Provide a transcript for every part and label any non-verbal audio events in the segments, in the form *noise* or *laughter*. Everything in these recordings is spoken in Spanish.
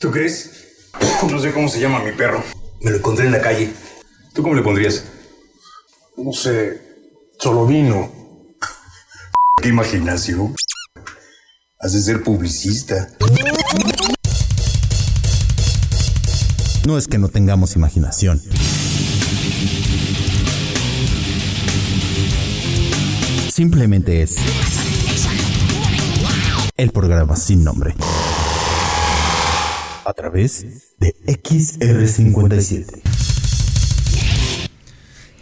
¿Tú crees? No sé cómo se llama mi perro. Me lo encontré en la calle. ¿Tú cómo le pondrías? No sé. Solo vino. ¿Qué imaginación? Has de ser publicista. No es que no tengamos imaginación. Simplemente es el programa sin nombre. A través de XR57.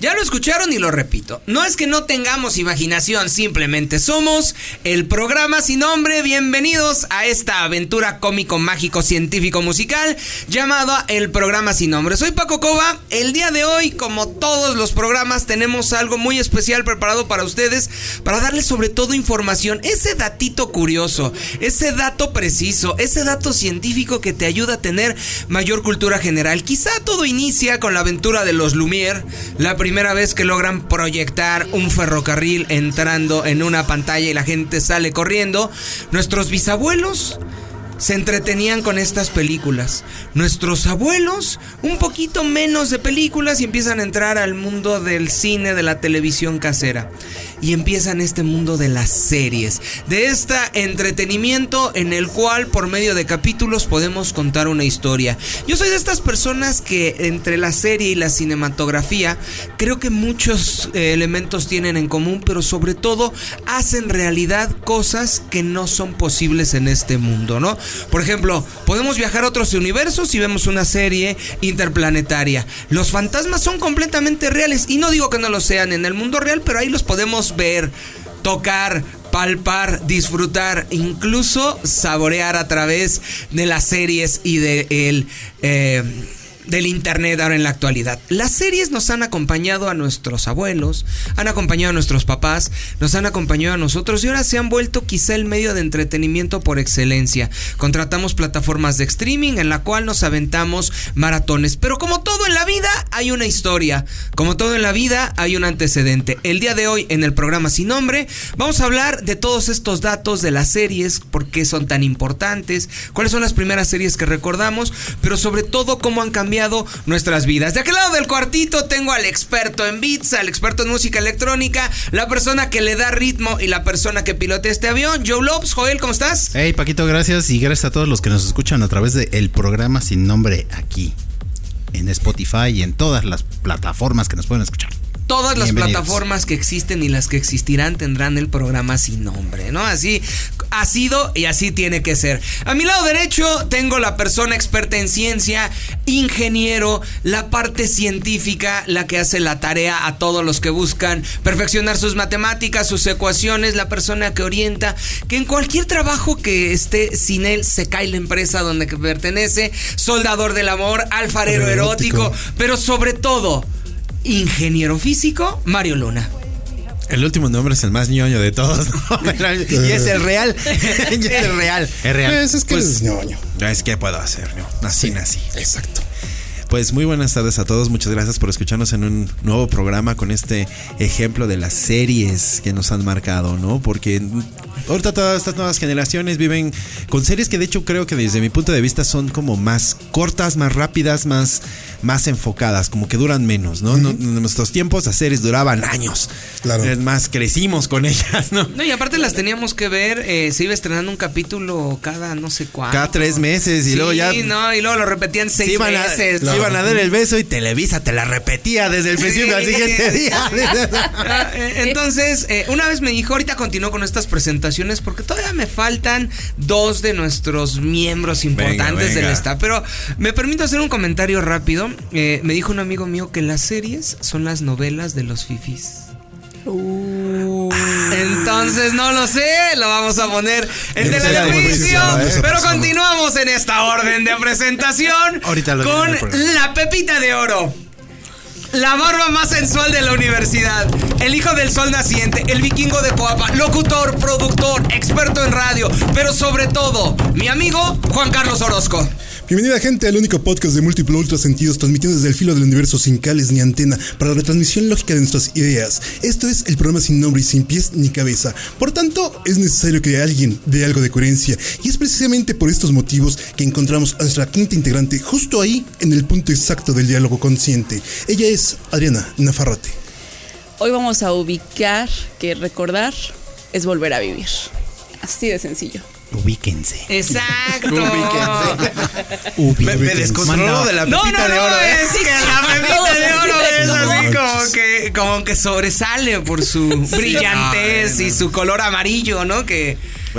Ya lo escucharon y lo repito. No es que no tengamos imaginación, simplemente somos el programa sin nombre. Bienvenidos a esta aventura cómico, mágico, científico, musical llamado El programa sin nombre. Soy Paco Cova. El día de hoy, como todos los programas, tenemos algo muy especial preparado para ustedes para darles sobre todo información, ese datito curioso, ese dato preciso, ese dato científico que te ayuda a tener mayor cultura general. Quizá todo inicia con la aventura de los Lumière, vez que logran proyectar un ferrocarril entrando en una pantalla y la gente sale corriendo, nuestros bisabuelos se entretenían con estas películas. Nuestros abuelos, un poquito menos de películas y empiezan a entrar al mundo del cine, de la televisión casera. Y empiezan este mundo de las series, de este entretenimiento en el cual por medio de capítulos podemos contar una historia. Yo soy de estas personas que entre la serie y la cinematografía creo que muchos eh, elementos tienen en común, pero sobre todo hacen realidad cosas que no son posibles en este mundo, ¿no? Por ejemplo, podemos viajar a otros universos y vemos una serie interplanetaria. Los fantasmas son completamente reales y no digo que no lo sean en el mundo real, pero ahí los podemos ver, tocar, palpar, disfrutar, incluso saborear a través de las series y de el, eh, del internet ahora en la actualidad. Las series nos han acompañado a nuestros abuelos, han acompañado a nuestros papás, nos han acompañado a nosotros y ahora se han vuelto quizá el medio de entretenimiento por excelencia. Contratamos plataformas de streaming en la cual nos aventamos maratones, pero como todo en la vida hay una historia, como todo en la vida hay un antecedente. El día de hoy en el programa Sin Nombre vamos a hablar de todos estos datos de las series, por qué son tan importantes, cuáles son las primeras series que recordamos, pero sobre todo cómo han cambiado nuestras vidas. De aquel lado del cuartito tengo al experto en beats, al experto en música electrónica, la persona que le da ritmo y la persona que pilotea este avión. Joe Lopes, Joel, ¿cómo estás? Hey, Paquito, gracias y gracias a todos los que nos escuchan a través del programa sin nombre aquí, en Spotify y en todas las plataformas que nos pueden escuchar. Todas las plataformas que existen y las que existirán tendrán el programa sin nombre, ¿no? Así ha sido y así tiene que ser. A mi lado derecho tengo la persona experta en ciencia, ingeniero, la parte científica, la que hace la tarea a todos los que buscan perfeccionar sus matemáticas, sus ecuaciones, la persona que orienta, que en cualquier trabajo que esté sin él se cae la empresa donde pertenece, soldador del amor, alfarero erótico, erótico pero sobre todo ingeniero físico, Mario Luna. El último nombre es el más ñoño de todos. *laughs* y es el real. *laughs* y es el real. Es real. Pues es que pues, es ñoño. Es que puedo hacer, ¿no? Así, nací. Exacto. Pues muy buenas tardes a todos, muchas gracias por escucharnos en un nuevo programa con este ejemplo de las series que nos han marcado, ¿no? Porque ahorita todas estas nuevas generaciones viven con series que de hecho creo que desde mi punto de vista son como más cortas, más rápidas, más, más enfocadas, como que duran menos, ¿no? En nuestros tiempos las series duraban años. Claro. Es más, crecimos con ellas, ¿no? No, y aparte las teníamos que ver, eh, se iba estrenando un capítulo cada no sé cuánto. Cada tres meses y sí, luego ya... no, y luego lo repetían seis sí, iban a, meses. sí, iban a dar el beso y Televisa te la repetía desde el principio al siguiente *laughs* día. Ah, eh, Entonces, eh, una vez me dijo, ahorita continúo con estas presentaciones porque todavía me faltan dos de nuestros miembros importantes Venga, venga. del staff. Pero me permito hacer un comentario rápido. Eh, me dijo un amigo mío que las series son las novelas de los fifis. Entonces no lo sé, lo vamos a poner en después, eso pero continuamos en esta orden de presentación Ahorita lo con el la pepita de oro. La barba más sensual de la universidad. El hijo del sol naciente. El vikingo de Coapa. Locutor, productor, experto en radio. Pero sobre todo, mi amigo Juan Carlos Orozco. Bienvenida gente al único podcast de múltiplo ultra sentidos transmitiendo desde el filo del universo sin cales ni antena para la retransmisión lógica de nuestras ideas. Esto es el programa sin nombre y sin pies ni cabeza. Por tanto, es necesario que alguien dé algo de coherencia y es precisamente por estos motivos que encontramos a nuestra quinta integrante justo ahí en el punto exacto del diálogo consciente. Ella es Adriana Nafarrate. Hoy vamos a ubicar que recordar es volver a vivir. Así de sencillo. Ubíquense. Exacto. Me, me descontrolo de la No, pepita no, de oro, no, ¿eh? es que la *laughs* pepita de oro es así como que, como que sobresale por su brillantez y su color amarillo, ¿no? Que,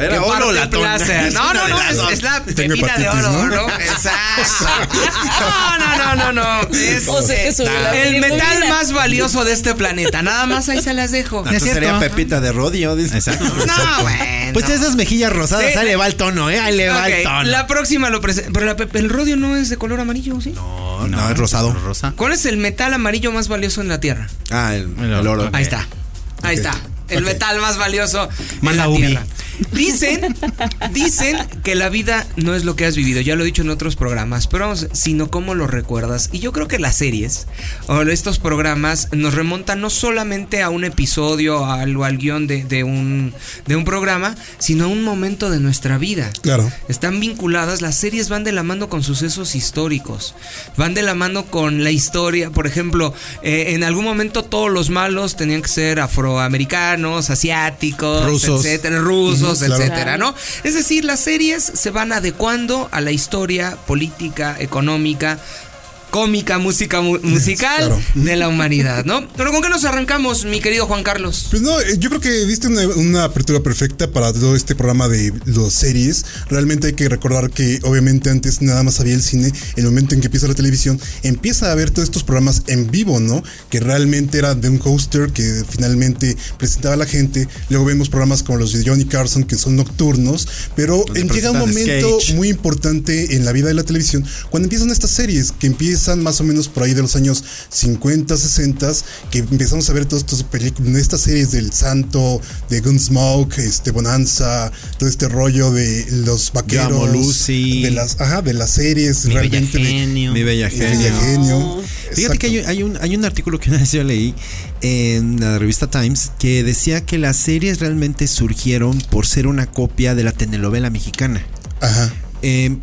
Oro. Es *laughs* No, no, no, es, es la pepita de oro, ¿no? ¿no? Exacto. No, no, no, no, no. *laughs* Es O sea, la el metal más valioso de este planeta. Nada más ahí se las dejo. Entonces Es sería pepita de rodio. dice. Exacto. *laughs* No, bueno. Pues esas mejillas rosadas, Sí. ahí le va el tono, ¿eh? Ahí le va el tono. La próxima lo presento. Pero la pe- el rodio no es de color amarillo, ¿sí? No, no, es rosado. Rosa. ¿Cuál es el metal amarillo más valioso en la Tierra? Ah, el, oro. Ahí está. Ahí está. El metal más valioso Manda en la Ubi. Tierra. Dicen, dicen que la vida no es lo que has vivido, ya lo he dicho en otros programas, pero vamos, sino cómo lo recuerdas. Y yo creo que las series o estos programas nos remontan no solamente a un episodio al, o al guion de, de un, de un programa, sino a un momento de nuestra vida. Claro. Están vinculadas, las series van de la mano con sucesos históricos, van de la mano con la historia, por ejemplo, eh, en algún momento todos los malos tenían que ser afroamericanos, asiáticos, Rusos. etcétera, rusos, Claro. etcétera, ¿no? Es decir, las series se van adecuando a la historia política, económica, cómica, música mu- *laughs* musical claro. de la humanidad, ¿no? Pero ¿con qué nos arrancamos, mi querido Juan Carlos? Pues no, eh, yo creo que diste una, una apertura perfecta para todo este programa de los series. Realmente hay que recordar que obviamente antes nada más había el cine. El momento en que empieza la televisión, empieza a ver todos estos programas en vivo, ¿no? Que realmente era de un hoster que finalmente presentaba a la gente. Luego vemos programas como los de Johnny Carson que son nocturnos. Pero llega un momento sketch. muy importante en la vida de la televisión cuando empiezan estas series que empiezan más o menos por ahí de los años 50, 60, que empezamos a ver todas estas películas, estas series del Santo, de Gunsmoke, este Bonanza, todo este rollo de los vaqueros, Llamo Lucy. de las, ajá, de las series Mi bella realmente de- genio. Mi bella genio. Bella Genio. Fíjate que hay, hay un, hay un artículo que una vez yo leí en la revista Times que decía que las series realmente surgieron por ser una copia de la telenovela mexicana. Ajá. Eh,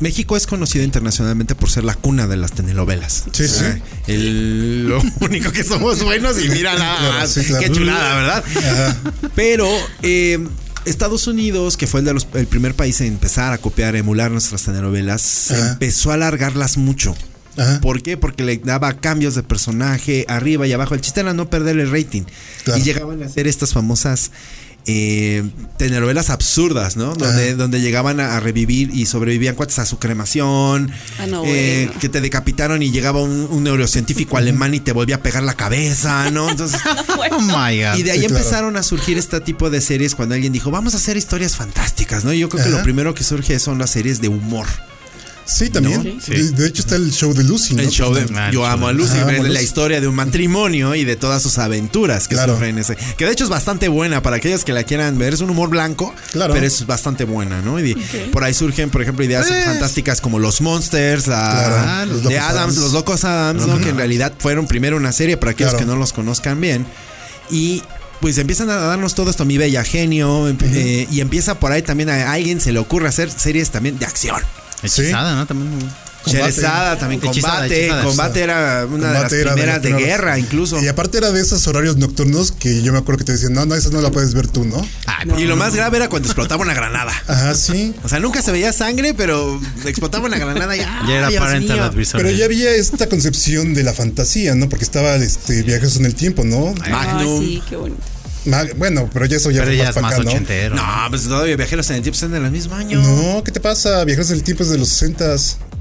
México es conocido internacionalmente por ser la cuna de las telenovelas. Sí, sí. El, lo *laughs* único que somos buenos y mira nada más. sí, claro. Qué chulada, ¿verdad? Ajá. Pero eh, Estados Unidos, que fue el, de los- el primer país en empezar a copiar, emular nuestras telenovelas, empezó a alargarlas mucho. Ajá. ¿Por qué? Porque le daba cambios de personaje arriba y abajo. El chiste era no perder el rating. Claro. Y llegaban a hacer estas famosas eh, telenovelas absurdas, ¿no? Donde, donde llegaban a, a revivir y sobrevivían cuates a su cremación. Ah, no, eh, bueno. Que te decapitaron y llegaba un, un neurocientífico *laughs* alemán y te volvía a pegar la cabeza, ¿no? Entonces. *laughs* Oh my God. Y de ahí Sí, claro. empezaron a surgir este tipo de series cuando alguien dijo, vamos a hacer historias fantásticas, ¿no? Y yo creo que lo primero que surge son las series de humor. Sí, también. Sí. De, de hecho está el show de Lucy, ¿no? El show de Ah, el Yo amo a Lucy, Ajá, es amo a la Lucy. historia de un matrimonio y de todas sus aventuras que Claro. sufren ese. Que de hecho es bastante buena para aquellos que la quieran ver. Es un humor blanco, Claro. pero es bastante buena, ¿no? Y por ahí surgen, por ejemplo, ideas Pues. fantásticas como los Monsters, la Claro, ah, los de Locos Adams, Adams. los Locos Adams, ¿no? Que en realidad fueron primero una serie para aquellos Claro. que no los conozcan bien. Y pues empiezan a darnos todo esto, mi bella genio, em- eh, y empieza por ahí también a alguien se le ocurre hacer series también de acción. Hechizada, ¿no? También. Combate. Cheresada también, Hechizada, combate, hechizada. combate era una de las Combate era primeras de, guerra incluso. Y aparte era de esos horarios nocturnos que yo me acuerdo que te decían, no, no, esa no la puedes ver tú, ¿no? Ay, Y lo más grave era cuando explotaba una granada. Ajá, sí. O sea, nunca se veía sangre, pero explotaba una granada y ¡ah, ya era Dios parental advisory. Pero ya había esta concepción de la fantasía, ¿no? Porque estaba este viajes en el tiempo, ¿no? Ay, Magnum. sí, qué bonito. Bueno, pero ya eso ya Pero fue ya más es para más acá, ¿no? ochentero. No, pues todavía viajeros en el tiempo están en el mismo año. No, ¿qué te pasa? Viajes en el tiempo es de los 60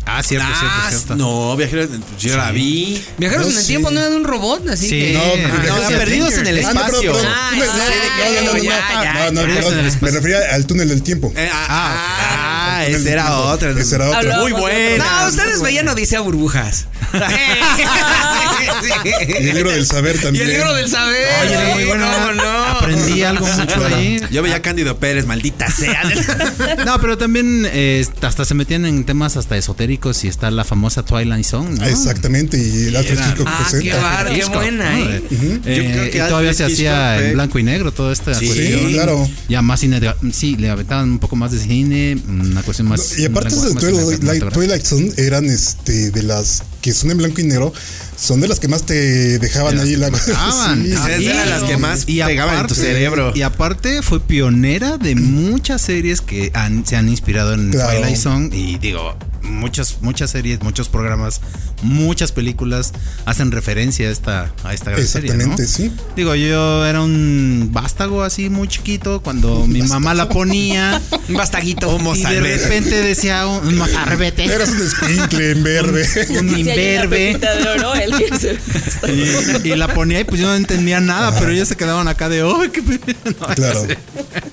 Ah, cierto, Ah, cierto, cierto. No, viajeros, pues yo la vi. Viajeros No, en el sí. tiempo no era de un robot, así Sí. que. No, Ah, No, sí, perdidos en el Ah, espacio. Ah, sí, No, no, no, no, no, ya, no, ya, no, no, ya. perdón. Perdidos en el Me refería al túnel del tiempo. Eh, ah, ah, del era tiempo. otra. Esa era. Hablaba- Muy buena. No, ustedes veían Odisea Burbujas. Y el libro del saber Y también. el libro del saber. Oye, era muy Sí, bueno. ¿cómo no? Aprendí algo mucho ahí. Yo veía a Cándido Pérez, maldita sea. No, pero también eh, hasta se metían en temas hasta esotéricos y está la famosa Twilight Zone. ¿no? Exactamente, y el Alfred Hitchcock Ah, qué presenta. bar, qué buena, ¿no? ¿eh? Eh, Yo creo que y todavía Alfred se hacía en blanco y negro toda esta Sí, cuestión. claro. Ya más cine, de- sí, le aventaban un poco más de cine, una cuestión más. Y aparte de Twilight. Twilight Zone eran este de las que son en blanco y negro, son de las que más te dejaban ahí la Dejaban. Sí, eran las que más pegaban en tu cerebro. Y aparte fue pionera de muchas series que han- se han inspirado en Claro. Twilight Zone. Y digo, muchas, muchas series, muchos programas, muchas películas hacen referencia a esta, a esta gran serie. ¿no? Exactamente, sí. Digo, yo era un vástago así muy chiquito cuando *laughs* mi mamá la ponía. *laughs* Un bastaguito. Homo y de repente decía un, un mozarbete, Eras un escuincle en verde. *laughs* un Si hay una imberbe. pepita de oro, él quiere ser Y, y la ponía y pues yo no entendía nada, pero ellos se quedaban acá de, ¡ay, qué pe-". *laughs* No, Claro.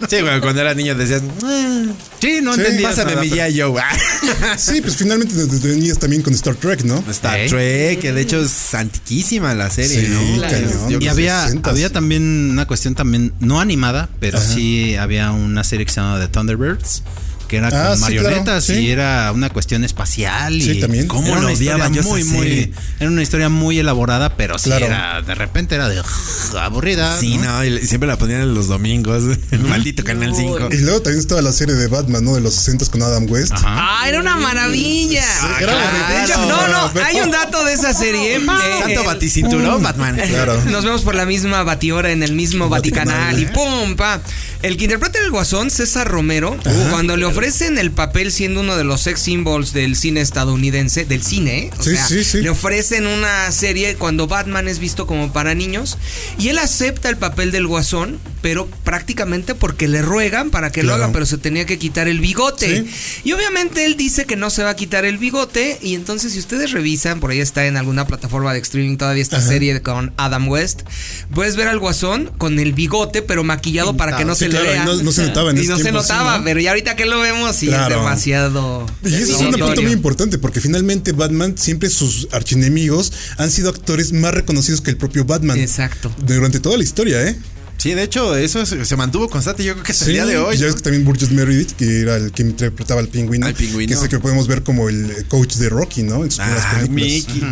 Sí, güey, cuando era niño decías, "Ah, Sí, no Sí, entendía. pásame mi. Ah. *laughs* Sí, pues finalmente te venías también con Star Trek, ¿no? Star ¿Eh? Trek, que de hecho es antiquísima la serie, Sí, ¿no? Claro. cañón. Yo Y había, 60s. había también una cuestión también, no animada, pero Ajá. sí había una serie que se llamaba The Thunderbirds, que era Ah, con sí, marionetas claro, sí. y era una cuestión espacial y Sí, también. ¿Cómo era lo una odiaba yo muy, era una historia muy elaborada, pero sí Claro. era, de repente era de *laughs* aburrida. Sí, no, y siempre la ponían en los domingos, *laughs* el maldito Canal 5. Y luego también estaba la serie de Batman, ¿no? De los 60 con Adam West. Ajá. Ah, era una maravilla. Ah, de hecho, bonito. no, no, hay un dato de esa serie. *laughs* eh, Santo el- baticinturón, Batman. Claro. Nos vemos por la misma batihora en el mismo Vaticanal y pum, pa. El que interpreta el guasón, César Romero, cuando le ofrecen el papel siendo uno de los sex symbols del cine estadounidense, del cine, ¿eh? o Sí, sea, sí, sí. le ofrecen una serie cuando Batman es visto como para niños y él acepta el papel del guasón, pero prácticamente porque le ruegan para que lo haga, pero se tenía que quitar el bigote. Y obviamente él dice que no se va a quitar el bigote. Y entonces, si ustedes revisan, por ahí está en alguna plataforma de streaming todavía esta Ajá. serie con Adam West. Puedes ver al guasón con el bigote, pero maquillado para que no se claro, y no- no se notaba en Y ese no se notaba, ¿no? pero ya ahorita que lo vemos, sí Claro. es demasiado. Y eso es una notorio. pregunta muy importante porque finalmente Batman, siempre sus archienemigos han sido actores más reconocidos que el propio Batman. Exacto. Durante toda la historia, ¿eh? Sí, de hecho, eso se mantuvo constante. Yo creo que hasta el día de hoy. Ya ves que también Burgess Meredith, que era el que interpretaba al pingüino, Al pingüino. que es el que podemos ver como el eh, coach de Rocky, ¿no? En sus primeras Ah, películas. Mickey.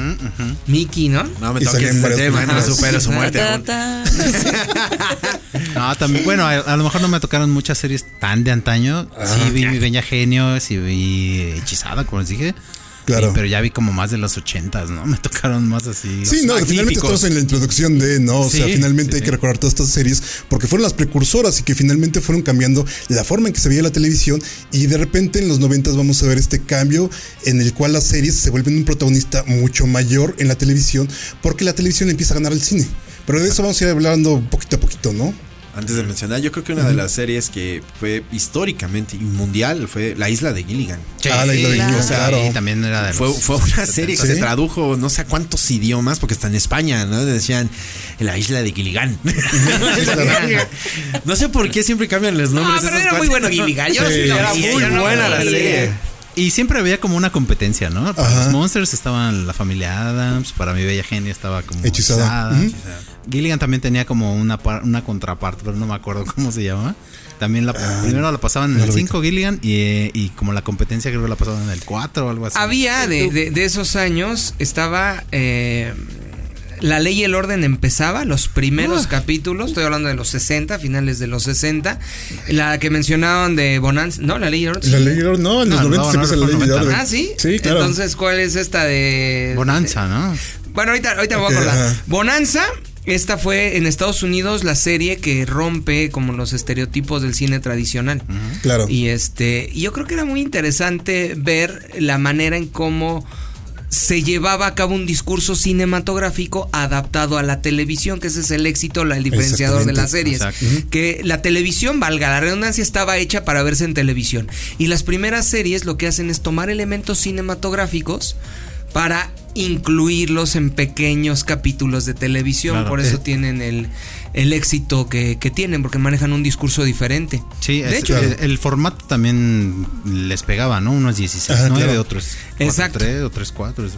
Mickey, ¿no? No me toques ese varias tema, no películas. supero su muerte. Ta, aún. ta. No, también, bueno, a, a lo mejor no me tocaron muchas series tan de antaño. sí vi Mi Bella Genio, sí vi Hechizada, como les dije. Claro. Sí, pero ya vi como más de los ochentas, ¿no? *laughs* Me tocaron más así. Sí, no, finalmente estamos en la introducción de, ¿no? O sea, finalmente sí, hay que recordar todas estas series porque fueron las precursoras y que finalmente fueron cambiando la forma en que se veía la televisión y de repente en los noventas vamos a ver este cambio en el cual las series se vuelven un protagonista mucho mayor en la televisión porque la televisión le empieza a ganar al cine. Pero de eso vamos a ir hablando poquito a poquito, ¿no? Antes de mencionar, yo creo que una de las series que fue históricamente y mundial fue La Isla de Gilligan. Ah, la isla de claro. Gilligan, O sea, claro. también era de Fue, los fue una serie que Sí. se tradujo no sé a cuántos idiomas, porque está en España, ¿no? Decían *laughs* la isla de Gilligan. no sé por qué siempre cambian los No, nombres. pero era muy bueno Gilligan. Yo Sí, sí era muy buena la serie. Y siempre había como una competencia, ¿no? Para Ajá. los Monsters estaban la familia Adams, para mi bella genio estaba como Hechizada. Ujú. Gilligan también tenía como una, par- una contraparte, pero no me acuerdo *laughs* cómo se llama. También la, primero la pasaban en no el lo 5 Gilligan y, eh, y como la competencia creo que la pasaban en el 4 o algo así. Había de, de- de esos años, estaba eh, La Ley y el Orden empezaba, los primeros capítulos, estoy hablando de los 60, finales de los 60, la que mencionaban de Bonanza, no, La Ley y el Orden. La ley, no, en los No, 90 no, se no, empieza no, la ley de 90. orden. Ah, sí. Sí, claro. Entonces, ¿cuál es esta de. Bonanza, ¿no? Bueno, ahorita, ahorita me voy a acordar. ajá. Bonanza. Esta fue en Estados Unidos la serie que rompe como los estereotipos del cine tradicional. Claro. Y este, y yo creo que era muy interesante ver la manera en cómo se llevaba a cabo un discurso cinematográfico adaptado a la televisión, que ese es el éxito, la- el diferenciador de las series. Que la televisión, valga la redundancia, estaba hecha para verse en televisión. Y las primeras series lo que hacen es tomar elementos cinematográficos para incluirlos en pequeños capítulos de televisión. Claro. Por eso Eh. tienen el, el éxito que, que tienen, porque manejan un discurso diferente. Sí, de es- hecho, el, el formato también les pegaba, ¿no? Unos 16, Ajá, 9, claro. otros Exacto. 3, otros 4,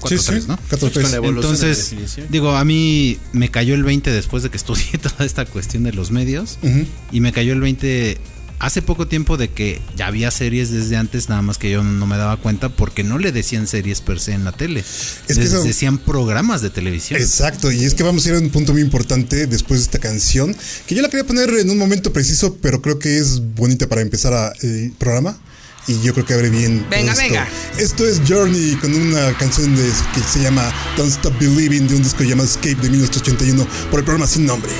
4, Sí, 3, sí, ¿no? 4-3. Con la evolución de la Entonces, definición. digo, a mí me cayó el 20 después de que estudié *laughs* toda esta cuestión de los medios. Ujú. Y me cayó el 20 hace poco tiempo de que ya había series desde antes, nada más que yo no me daba cuenta porque no le decían series per se en la tele. Es que Les eso- decían programas de televisión. Exacto, y es que vamos a ir a un punto muy importante después de esta canción, que yo la quería poner en un momento preciso, pero creo que es bonita para empezar a- el programa. Y yo creo que abre bien. todo Venga, esto. venga. Esto es Journey con una canción de- que se llama Don't Stop Believing de un disco llamado Escape de 1981 por el programa sin nombre.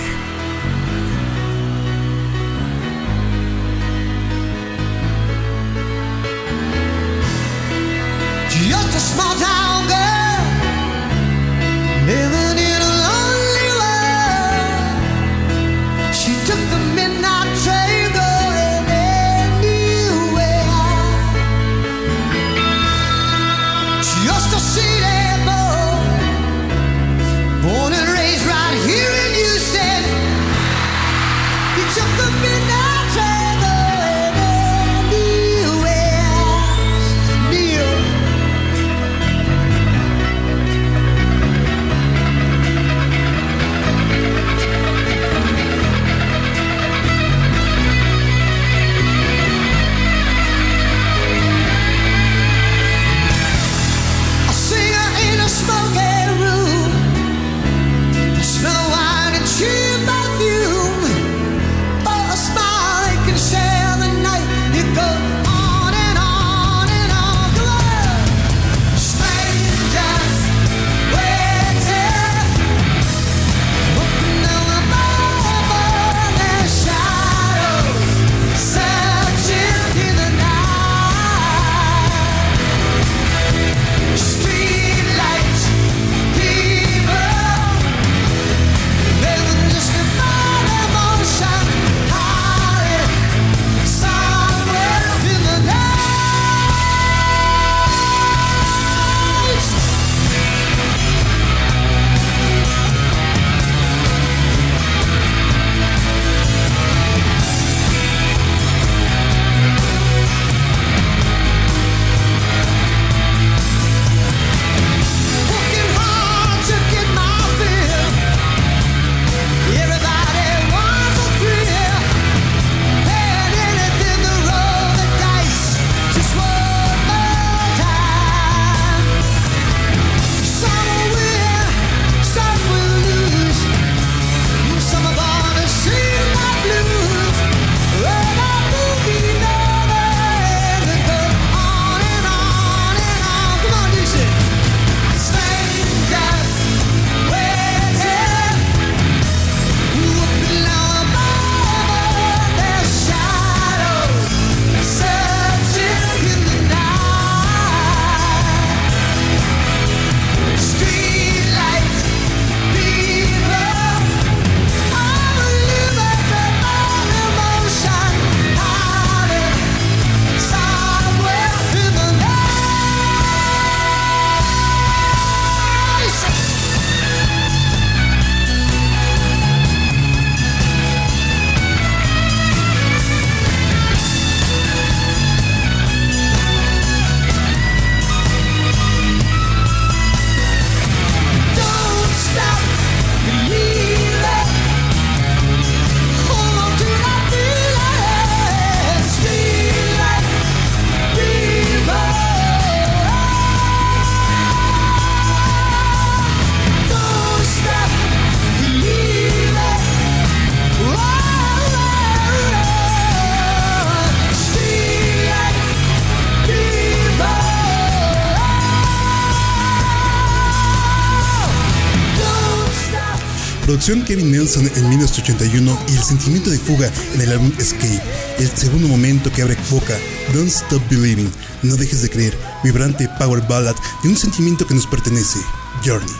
Kevin Nelson en 1981 y el sentimiento de fuga en el álbum Escape, el segundo momento que abre boca, Don't Stop Believing. No dejes de creer, vibrante power ballad de un sentimiento que nos pertenece, Journey.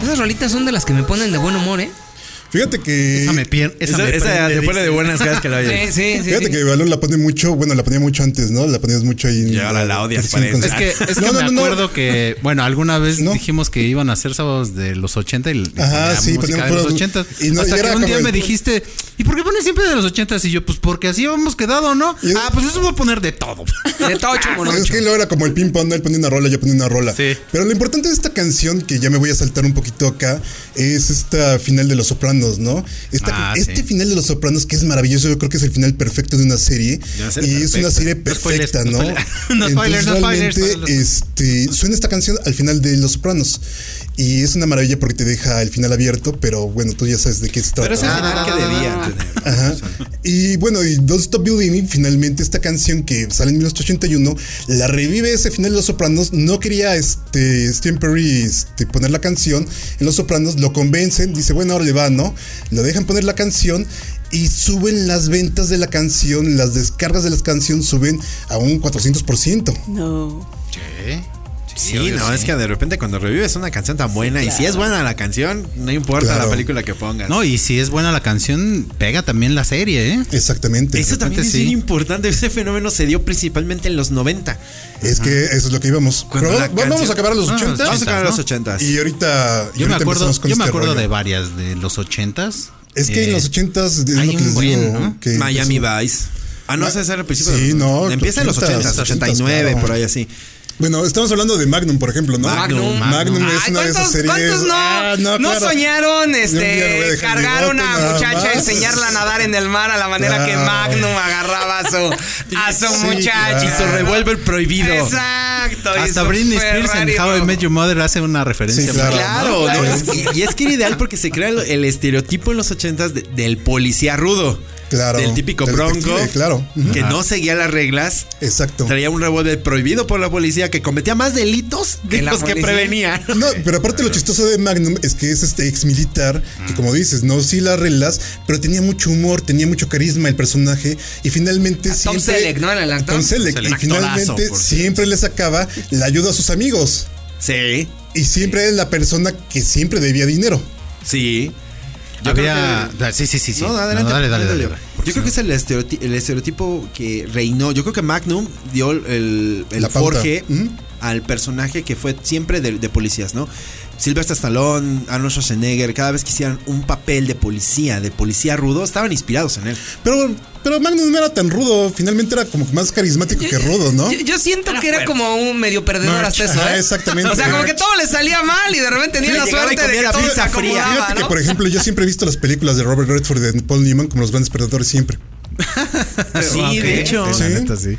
Esas rolitas son de las que me ponen de buen humor, ¿eh? Fíjate que... Esa me pierde. Esa, Esa, me esa prende, te pone de buenas vez que la *laughs* Sí, oyes. sí, sí. Fíjate sí. que Balón la pone mucho, bueno, la ponía mucho antes, ¿no? La ponías mucho ahí. Y ahora la odias, parece. Es que, es que No, me no, no. acuerdo que, bueno, alguna vez No. dijimos que iban a hacer sábados de los 80 y, Ajá, sí, música poníamos de los puros- 80. y no- Hasta y que un día el- me dijiste, ¿y por qué pones siempre de los 80? Y yo, pues porque así habíamos quedado, ¿no? Y- Ah, pues eso voy a poner de todo. De tocho, Pues monocho. es que luego era como el ping pong, ¿no? él ponía una rola, yo ponía una rola. Sí. Pero lo importante de esta canción, que ya me voy a saltar un poquito acá, es esta final de Los Sopranos, ¿no? Esta- Ah, este sí. final de Los Sopranos, que es maravilloso, yo creo que es el final perfecto de una serie. Y es una serie perfecta, no ¿no? spoilers. No spoilers, no Entonces, spoilers, realmente, spoilers. este, suena esta canción al final de Los Sopranos. Y es una maravilla porque te deja el final abierto, pero bueno, tú ya sabes de qué se trata. Pero es el final que debía tener. Ajá. Y bueno, y Don't Stop Believing, finalmente esta canción que sale en 1981, la revive ese final de Los Sopranos. No quería este Stephen Perry este, poner la canción en Los Sopranos, lo convencen, dice, bueno, ahora le va, ¿no? Lo dejan poner la canción y suben las ventas de la canción, las descargas de la canción suben a un 400%. No. Sí, no, es que de repente cuando revives una canción tan buena y si es buena la canción, no importa Claro. la película que pongas. No, y si es buena la canción, pega también la serie, ¿eh? Exactamente. Eso también es sí. bien importante. Ese fenómeno se dio principalmente en los 90. Es que eso es lo que íbamos. Pero la vamos canción- a acabar a los Ah, 80. Vamos a acabar a los ¿no? 80. Y ahorita, y Yo me ahorita acuerdo, empezamos con yo me este acuerdo rollo. de varias de los 80s. Es que Eh, en los 80s es hay lo que un les buen, digo, ¿no? que Miami empezó- Vice. Ah, no, ese es el principio. Sí, de- no, Empieza en los 80, 80s, 89, claro. por ahí así. Bueno, estamos hablando de Magnum, por ejemplo, ¿no? Magnum. Magnum es Ay, una de esas ¿cuántos, series. cuántos no, Ah, no, claro. soñaron no a este, dejar cargar a una muchacha, más. enseñarla a nadar en el mar a la manera que. Magnum agarraba a su, a su Sí, muchacha? claro. Y su revuelve prohibido. Exacto. Hasta Britney Spears en How I. Met Your Mother hace una referencia. Sí, claro. Es- y, y es que era ideal porque se crea el, el estereotipo en los 80s de- del policía rudo. Claro. Del típico Del bronco. claro. Que no seguía las reglas. Exacto. Traía un revólver prohibido por la policía que cometía más delitos de los que prevenía. *laughs* No, pero aparte lo chistoso de Magnum es que es este ex militar que como dices, no sí las reglas, pero tenía mucho humor, tenía mucho carisma el personaje y finalmente A Tom siempre Selleck, ¿no? El. Tom Selleck, y finalmente siempre le sacaba la ayuda a sus amigos Sí, y siempre es la persona que siempre debía dinero. sí. Yo Había. creo que- Sí, sí, sí. sí. No, No, adelante, dale, dale, adelante. dale, dale. Yo creo que es el, estereoti- el estereotipo que reinó. Yo creo que Magnum dio el, el forje Ujú. al personaje que fue siempre de, de policías, ¿no? Sylvester Stallone, Arnold Schwarzenegger, cada vez que hicieran un papel de policía, de policía rudo, estaban inspirados en él. Pero, pero Magnum no era tan rudo, finalmente era como más carismático que rudo, ¿no? Yo, yo siento que era como un medio perdedor hasta eso, ¿eh? exactamente. O sea, como que todo le salía mal y de repente tenía Sí, la suerte de que la todo pizza fría. Fíjate que, por ejemplo, yo siempre he visto las películas de Robert Redford y de Paul Newman como los grandes perdedores siempre. *laughs* Sí, de hecho. sí, la Sí. neta, sí.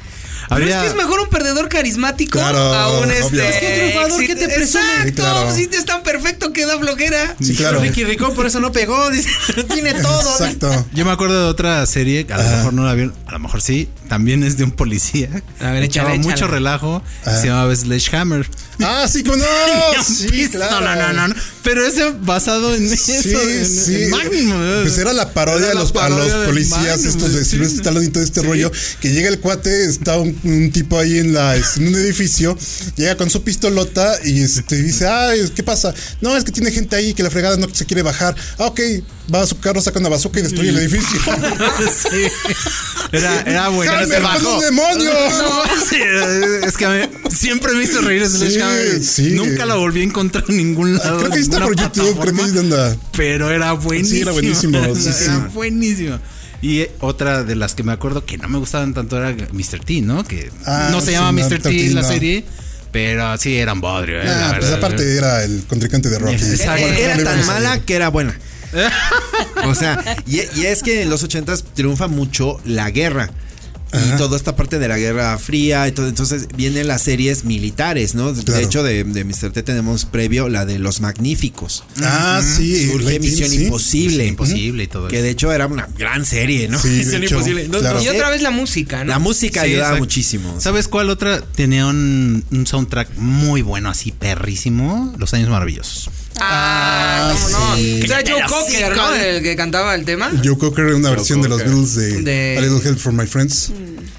Pero Habría- es que es mejor un perdedor carismático Claro, a un este. Es que un triunfador que te presume. Exacto, Sí, claro. si es tan perfecto que da flojera. Sí, claro. Ricky Ricón por eso no pegó, *laughs* dice, tiene todo. Exacto. Yo me acuerdo de otra serie, que a lo mejor no la vieron, a lo mejor sí, también es de un policía. A ver, Echaba mucho relajo, se llamaba Sledgehammer. Ah, sí, como no. *laughs* Sí, claro. no, no, no. Pero ese basado en Sí, eso, en, sí. en Magnum. ¿verdad? Pues era la parodia Era a la los, a parodia los policías Magnum, estos de sí. Sylvester Stallone y todo este rollo. Que llega el cuate, está un, un tipo ahí en la en un edificio, llega con su pistolota y este dice, ah, ¿qué pasa? No, es que tiene gente ahí que la fregada no se quiere bajar. Ah, ok, va a su carro, saca una bazooka y destruye el edificio. *laughs* Sí. Era, era bueno. ¡Hammer, se con bajó. un demonio! No, sí, es que a mí siempre me hizo reír ese Sí, Sledgehammer. sí. Nunca la volví a encontrar en ningún lado. Creo que está por YouTube, creo que plataforma, ahí anda. Pero era buenísimo. Sí, era buenísimo, *laughs* sí, sí. Era buenísimo. Y eh, otra de las que me acuerdo que no me gustaban tanto era Mr. T, ¿no? Que Ah, no se sí, llama no, Mr. T T, la no. serie, pero sí eran bodrio, eh, la Ah, pues aparte era el contrincante de Rocky. Era tan mala que era buena. O sea, y, y es que en los ochentas triunfa mucho la guerra. Y toda esta parte de la Guerra Fría y todo. Entonces vienen las series militares, ¿no? De hecho, de, de Mr. T tenemos previo la de Los Magníficos. Ah, sí. Surge Misión sí. Imposible. Imposible y todo Que eso. de hecho era una gran serie, ¿no? Sí, Misión hecho, Imposible. No- claro. no Y otra vez la música, ¿no? La música Sí, ayudaba exacto. muchísimo. ¿Sabes cuál otra? Tenía un, un soundtrack muy bueno, así perrísimo. Los años maravillosos. Ah, ¿cómo no? sí. O sea, Joe Cocker, ¿no? El que cantaba el tema. Joe Cocker era una versión de los Cocker. Beatles de, De- A Little Help for My Friends.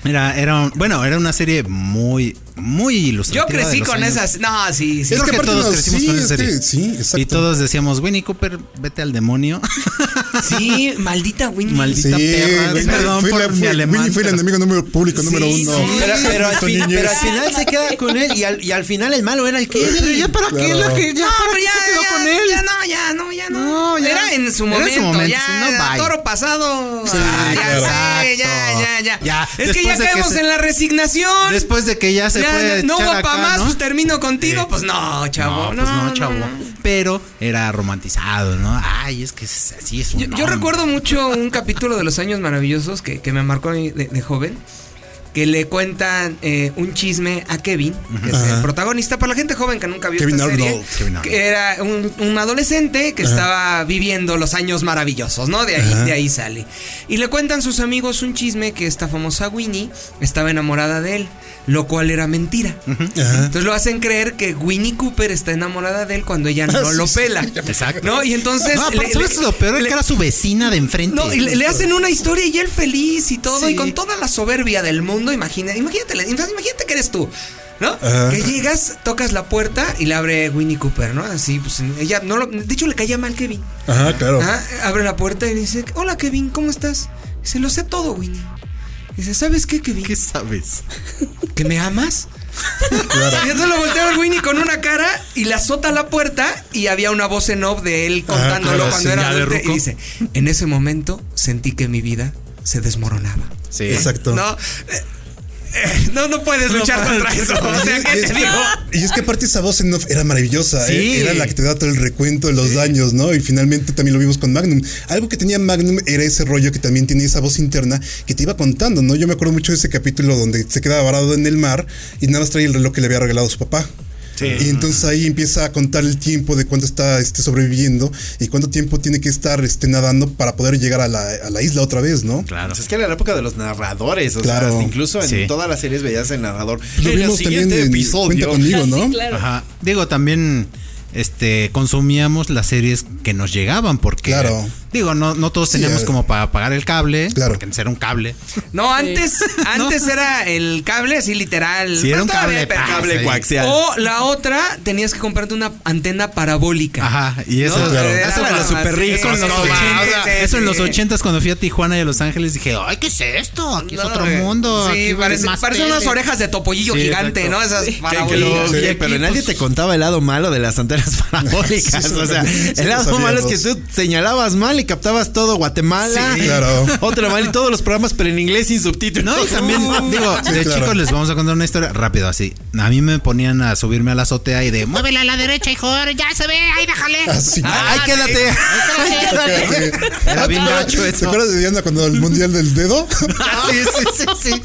Era, era, un- bueno, era una serie muy, muy Yo ilustrativa. de crecí con años. esas. No, sí, sí. Creo que que todos no, crecimos sí, con esa es que- serie. sí, exacto. Y todos decíamos, Winnie Cooper, vete al demonio. *laughs* Sí, maldita Winnie. Maldita Sí, perra. Winnie- Perdón fue por la- mi fue- alemán. Winnie fue el enemigo número público número Sí, uno. sí. Pero, pero al fin- pero al final se queda con él y al, y al final el malo era el que. Pero ya para qué Claro. la que ya No, para pero qué ya, se quedó ya, con él. ya no, ya no, ya no. No, ya. Era en su Era en momento, su momento, ya, no, bye. toro pasado. Sí, Ah, ya claro. ya, ya, ya, Ya, Es que ya que caemos en la resignación. Después de que ya se fue. no echar hubo pa' acá, más, pues termino contigo. Pues no, chavo. No, pues no, chavo. Pero era romantizado, ¿no? Ay, es que así es un Yo, recuerdo mucho un capítulo de los años maravillosos que, que me marcó de, de joven. Que le cuentan eh, un chisme a Kevin, que es el protagonista, para la gente joven que nunca vio Kevin esta serie. Kevin que era un, un adolescente que estaba viviendo los años maravillosos, ¿no? De ahí, de ahí sale. Y le cuentan sus amigos un chisme que esta famosa Winnie estaba enamorada de él, lo cual era mentira. Entonces lo hacen creer que Winnie Cooper está enamorada de él cuando ella *laughs* no Ah, sí, lo pela. Exacto. ¿No? Y entonces. No, aparte, le- ¿sabes le- lo peor? Es que era su vecina de enfrente. no, y le, le hacen una historia y él feliz y todo, Sí. y con toda la soberbia del mundo, imagina, imagínate, imagínate que eres tú, ¿no? Que llegas, tocas la puerta y le abre Winnie Cooper, ¿no? Así, pues ella, no lo, de hecho le caía mal Kevin. Ajá, claro. Ajá, abre la puerta y dice, hola Kevin, ¿cómo estás? Dice, lo sé todo, Winnie. Dice, ¿sabes qué, Kevin? ¿Qué sabes? *laughs* ¿Que me amas? *laughs* Y entonces lo voltea a ver Winnie con una cara y le azota la puerta y había una voz en off de él contándolo claro, cuando era adulto y dice, en ese momento sentí que mi vida se desmoronaba. Sí. Exacto. No, eh, *laughs* no, no puedes luchar contra eso. *laughs* O sea, Y ¿qué es te digo? Y es que aparte esa voz en off era maravillosa, Sí. ¿eh? era la que te da todo el recuento de los daños, ¿no? Y finalmente también lo vimos con Magnum. Algo que tenía Magnum era ese rollo que también tenía esa voz interna que te iba contando, ¿no? Yo me acuerdo mucho de ese capítulo donde se queda varado en el mar y nada más trae el reloj que le había regalado su papá. Y entonces ahí empieza a contar el tiempo de cuánto está este, sobreviviendo y cuánto tiempo tiene que estar este, nadando para poder llegar a la, a la isla otra vez, ¿no? Claro. Pues es que era la época de los narradores, o Claro. sea, incluso en Sí. todas las series veías el narrador. Lo en el vimos también en episodio. Cuenta conmigo, *laughs* ¿no? Sí, claro. Ajá. Digo, también este consumíamos las series que nos llegaban porque Claro. digo, no, no todos teníamos eh. como para pagar el cable, Claro. porque antes era un cable. No, antes, *laughs* antes era el cable así literal. Sí, era un cable, coaxial. O la otra, tenías que comprarte una antena parabólica. Ajá, y eso, No, claro. era Eso era los super ricos, Eso en los no, sí, ochentas, sí, eso en sí. los ochentas cuando fui a Tijuana y a Los Ángeles dije, ay, ¿qué es esto? Aquí es No, otro mundo. Sí, parece, unas tele". orejas de topollillo Sí, gigante, exacto. ¿no? Esas parabólicas. pero nadie te contaba el lado malo de las antenas *laughs* parabólicas. Sí, o sea, sí, el lado malo es que tú señalabas mal y captabas todo Guatemala. Sí, claro. *laughs* Otro mal y todos los programas, pero en inglés sin subtítulos. No, y *laughs* también, digo, Sí, de claro. chicos les vamos a contar una historia rápido así. A mí me ponían a subirme a la azotea y de, muévela a la derecha, hijo, ya se ve, ahí déjale. Así. Ay, quédate. Era bien ¿Te gacho acuerdas- eso. ¿Te acuerdas de Diana cuando el mundial del dedo? sí, sí, sí, sí.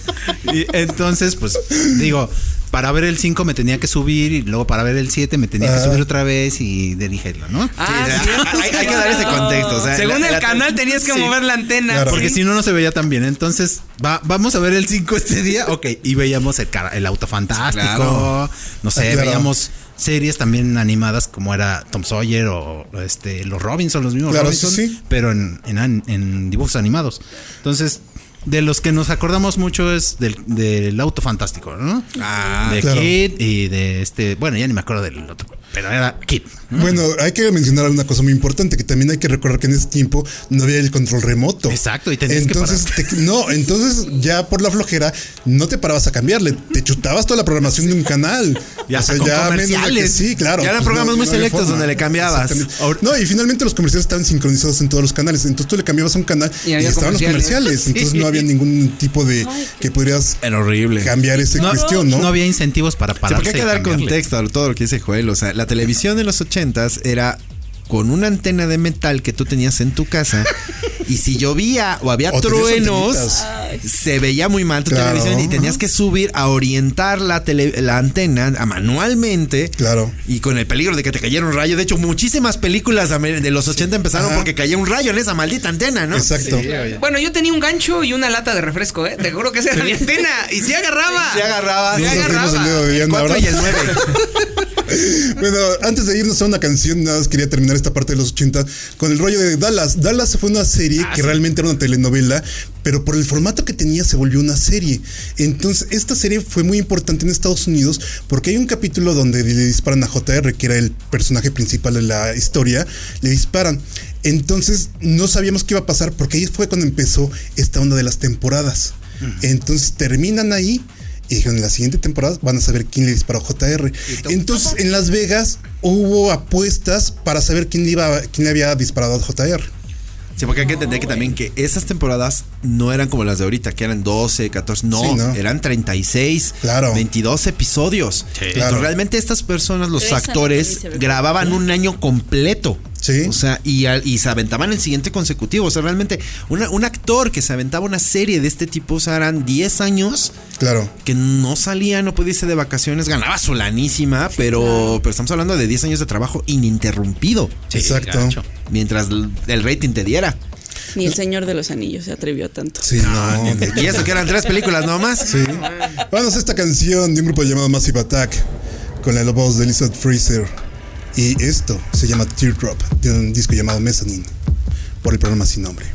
Y entonces, pues, digo, para ver el 5 me tenía que subir y luego para ver el 7 me tenía que Ah. subir otra vez y dirigirlo, ¿no? Ah, Sí, sí. *laughs* hay, hay que dar ese contexto. o sea, Según la- el la- canal tenías que sí. mover la antena. Claro. Porque Sí. si no, no se veía tan bien. Entonces, va- vamos a ver el 5 este día. Ok, y veíamos el, auto fantástico. Claro. No sé, Ah, claro. veíamos series también animadas como era Tom Sawyer o este los Robinson, los mismos Claro, Robinson, sí, sí. pero en, en an- en dibujos animados. Entonces, de los que nos acordamos mucho es del, del auto fantástico, ¿no? Ah, de claro. Kid y de este, bueno, ya ni me acuerdo del otro, pero era Kid. Bueno, hay que mencionar una cosa muy importante, que también hay que recordar que en ese tiempo no había el control remoto. Exacto, y tenías que entonces, te- no, entonces ya por la flojera no te parabas a cambiarle, te chutabas toda la programación de un canal. *laughs* Y hasta con menos de que comerciales. sí, claro. Ya eran pues, programas muy selectos donde le cambiabas. No, y finalmente los comerciales estaban sincronizados en todos los canales. Entonces tú le cambiabas a un canal Y estaban los comerciales. comerciales. *laughs* Entonces no había ningún tipo de que pudieras Era horrible. cambiar esa cuestión, ¿no? No había incentivos para Sí, pararse. porque hay que dar cambiarle. contexto a todo lo que dice Joel. O sea, la televisión de los ochentas era con una antena de metal que tú tenías en tu casa *laughs* y si llovía o había O truenos se veía muy mal tu Claro. televisión y tenías que subir a orientar la, tele- la antena a manualmente Claro. y con el peligro de que te cayera un rayo de hecho muchísimas películas de los 80 empezaron Ajá. porque caía un rayo en esa maldita antena ¿no? Exacto. Bueno, yo tenía un gancho y una lata de refresco, ¿eh? Te juro que esa era mi antena. Y sí agarraba. Sí agarraba, Sí sí Nosotros agarraba. el dedo de el Diana 4 ahora. y el 9 *laughs* Bueno, antes de irnos a una canción, nada más quería terminar esta parte de los 80 con el rollo de Dallas. Dallas fue una serie Ah, que realmente era una telenovela, pero por el formato que tenía se volvió una serie. Entonces, esta serie fue muy importante en Estados Unidos porque hay un capítulo donde le disparan a JR, que era el personaje principal de la historia, le disparan. Entonces, no sabíamos qué iba a pasar porque ahí fue cuando empezó esta onda de las temporadas. Entonces, terminan ahí. Y dijeron, en la siguiente temporada van a saber quién le disparó a JR. Entonces, en Las Vegas hubo apuestas para saber quién le, iba, quién le había disparado a JR. Sí, porque hay que entender que también que esas temporadas no eran como las de ahorita, que eran 12, 14, no, Sí, ¿no? eran 36, Claro. 22 episodios. Entonces, Claro. realmente estas personas, los actores, grababan un año completo. Sí. O sea, y, al- y se aventaban el siguiente consecutivo. O sea, realmente, una- un actor que se aventaba una serie de este tipo, o sea, eran 10 años Claro. que no salía, no podía irse de vacaciones, ganaba su lanísima, pero, pero estamos hablando de 10 años de trabajo ininterrumpido. Exacto. gacho. Mientras el el rating te diera. Ni el Señor de los Anillos se atrevió a tanto. Sí, no. Y eso que eran tres películas nomás. Sí. Vamos a esta canción de un grupo llamado Massive Attack con la voz de Elizabeth Fraser. Y esto se llama Teardrop, de un disco llamado Mezzanine, por el programa sin nombre.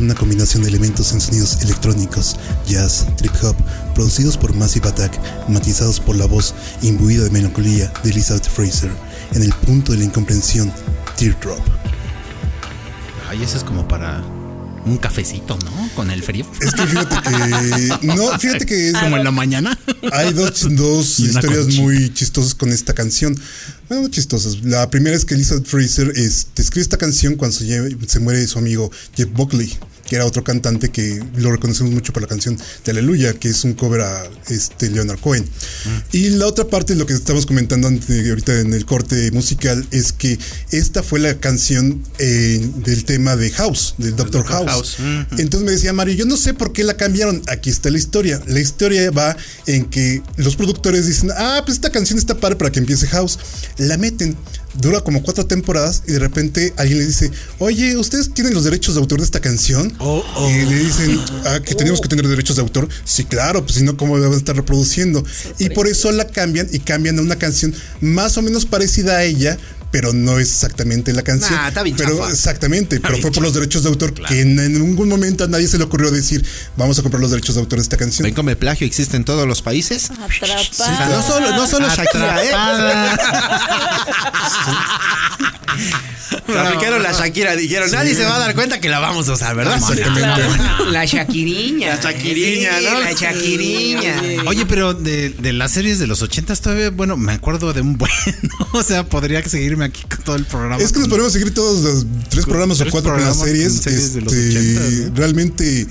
Con una combinación de elementos en sonidos electrónicos, jazz, trip hop, producidos por Massive Attack, matizados por la voz imbuida de melancolía de Elizabeth Fraser, en el punto de la incomprensión, Teardrop. Ay, eso es como para un cafecito, ¿no? Con el frío. Es que fíjate que. No, fíjate que es- como en la mañana. hay dos, historias conchita. muy chistosas con esta canción. Bueno, chistosas. La primera es que Elizabeth Fraser este, escribe esta canción cuando se muere su amigo Jeff Buckley, que era otro cantante que lo reconocemos mucho por la canción de Aleluya, que es un cover a este, Leonard Cohen. Mm. Y la otra parte, lo que estamos comentando antes, ahorita en el corte musical, es que esta fue la canción eh, del tema de House, del Doctor Dr. House. House. Ujú. Entonces me decía Mario, yo no sé por qué la cambiaron. Aquí está la historia. La historia va en que los productores dicen, ah, pues esta canción está padre para que empiece House. La meten. Dura como cuatro temporadas y de repente alguien le dice, oye, ¿ustedes tienen los derechos de autor de esta canción? Oh, oh. Y le dicen, ah, que tenemos que tener derechos de autor. Sí, claro, pues si no, ¿cómo la van a estar reproduciendo? Y por eso la cambian y cambian a una canción más o menos parecida a ella. Pero no es exactamente la canción. Nah, está bien pero chafa. exactamente, pero fue por los derechos de autor que en, ningún momento a nadie se le ocurrió decir, vamos a comprar los derechos de autor de esta canción. ¿Ven cómo el plagio existe en todos los países? O sea, Atrapada. no solo, no solo Shakira, ¿eh? Aplicaron la Shakira, dijeron, nadie se va a dar cuenta que la vamos a usar, ¿verdad? La Shakiriña. La Shakiriña, Sí, ¿no? La Shakiriña. Oye, pero de, de las series de los ochentas todavía, bueno, me acuerdo de un buen, ¿no? *laughs* O sea, podría aquí con todo el programa. Es que nos podemos seguir todos los tres programas o cuatro con las programas series. con series de los este, 80, ¿no? Realmente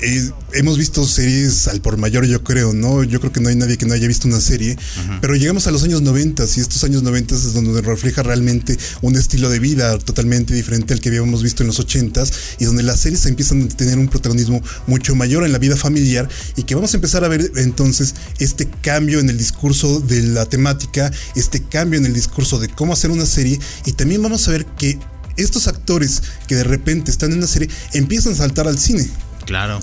eh, hemos visto series al por mayor, yo creo, ¿no? Yo creo que no hay nadie que no haya visto una serie. Pero llegamos a los años 90 y estos años 90 es donde refleja realmente un estilo de vida totalmente diferente al que habíamos visto en los 80 y donde las series empiezan a tener un protagonismo mucho mayor en la vida familiar y que vamos a empezar a ver entonces este cambio en el discurso de la temática, este cambio en el discurso de cómo hacer una serie y también vamos a ver que estos actores que de repente están en una serie empiezan a saltar al cine. Claro.